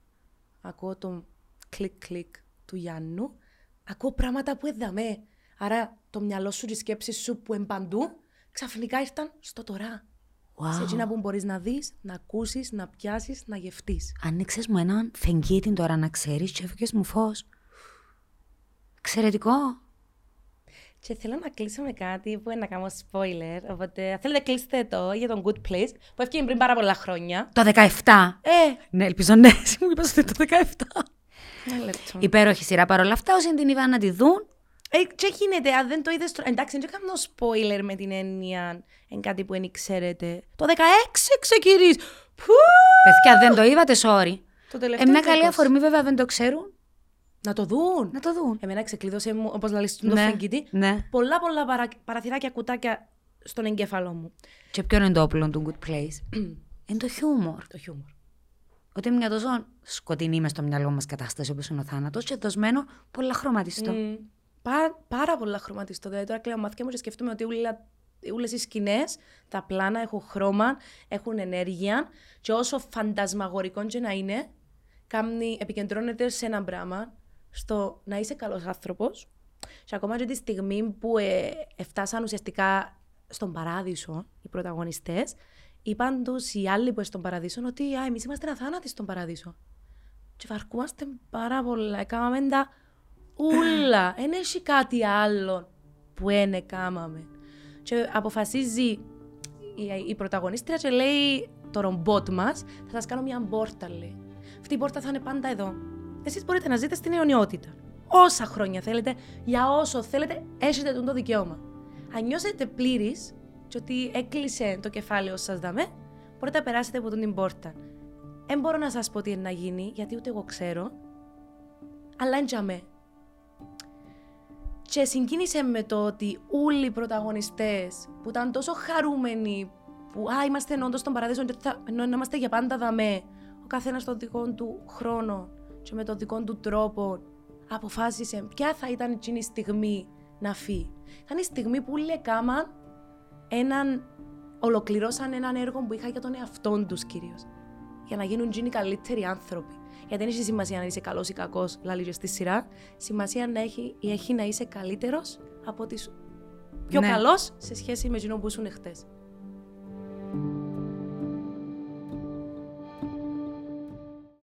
Ακούω το κλικ-κλικ του Γιάννου. Ακούω πράγματα που έδαμε. Άρα το μυαλό σου, η σκέψη σου που εμπαντού, ξαφνικά ήρθαν στο τώρα. Wow. Σε εκείνα που μπορείς να δεις, να ακούσεις, να πιάσεις, να γευτείς. Άνοιξες μου έναν φεγγίτη τώρα να ξέρεις και έφυγες μου φως. Εξαιρετικό. Και θέλω να κλείσω με κάτι που είναι να κάνω spoiler. Οπότε θέλετε κλείστε το για τον Good Place που έφυγε πριν πάρα πολλά χρόνια. Το 17. Ε, Ναι, ελπίζω ναι, εσύ μου είπες ότι το 17. ένα λεπτό. Υπέροχη σειρά παρόλα αυτά, όσοι την είδαν να τη δουν. Ε, και γίνεται, αν δεν το είδες... τρο- Εντάξει, δεν κάνω spoiler με την έννοια εν κάτι που δεν ξέρετε. Το 16 ξεκινείς. Πού! Παιδιά, δεν το είδατε, sorry. Το Ε, τελευταίο μια είναι καλή 20. αφορμή, βέβαια, δεν το ξέρουν. Να το δουν. Να το δουν. Εμένα ξεκλείδωσε μου, όπως λαλείς, το Ναι, φεγγίτι. ναι. Πολλά πολλά παρα... παραθυράκια κουτάκια στον εγκέφαλό μου. Και ποιο είναι το όπλο του Good Place; είναι το χιούμορ. Το χιούμορ. Ότι είναι μια τόσο σκοτεινή μες στο μυαλό μας κατάσταση όπως είναι ο θάνατος και δοσμένο πολλά χρωματιστό. Μμ. Πά- πάρα πολλά χρωματιστό. Δηλαδή τώρα κλαίω μάτια μου και σκέφτομαι ότι όλε οι σκηνές, τα πλάνα έχουν χρώμα, έχουν ενέργεια και όσο φαντασμαγορικό και να είναι, κάμνη, επικεντρώνεται σε ένα πράγμα, στο να είσαι καλός άνθρωπος. Και ακόμα και τη στιγμή που ε, εφτάσαν ουσιαστικά στον παράδεισο οι πρωταγωνιστές, είπαν τους οι άλλοι που είναι στον παράδεισο ότι «Α, εμείς είμαστε αθάνατοι στον παράδεισο». Και βαρκούμαστε πάρα πολλά. Έκαναμε τα ούλα. Δεν έχει κάτι άλλο που δεν έκαναμε. Και αποφασίζει η, η πρωταγωνίστρια και λέει το ρομπότ μας, θα σας κάνω μια πόρτα, λέει. Αυτή η πόρτα θα είναι πάντα εδώ. Εσείς μπορείτε να ζείτε στην αιωνιότητα. Όσα χρόνια θέλετε, για όσο θέλετε, έχετε τον το δικαίωμα. Αν νιώσετε πλήρης και ότι έκλεισε το κεφάλαιο σας δαμέ, μπορείτε να περάσετε από τον την πόρτα. Δεν μπορώ να σας πω τι είναι να γίνει, γιατί ούτε εγώ ξέρω, αλλά έντιαμε. Και συγκίνησε με το ότι όλοι οι πρωταγωνιστές που ήταν τόσο χαρούμενοι που α, είμαστε όντως στον παράδεισο και θα, ενώ να είμαστε για πάντα δαμέ, ο καθένας στον δικό του χρόνο και με τον δικό του τρόπο αποφάσισε ποια θα ήταν εκείνη η στιγμή να φύγει. Ήταν η στιγμή που όλοι έκαναν έναν, ολοκληρώσαν έναν έργο που είχα για τον εαυτό τους κυρίως. Για να γίνουν εκείνοι καλύτεροι άνθρωποι. Γιατί δεν έχει σημασία να είσαι καλός ή κακός, λαλίγε στη σειρά. Σημασία να έχει, έχει να είσαι καλύτερος από ότι. Πιο ναι. καλός σε σχέση με εκείνο που ήσουν χτες.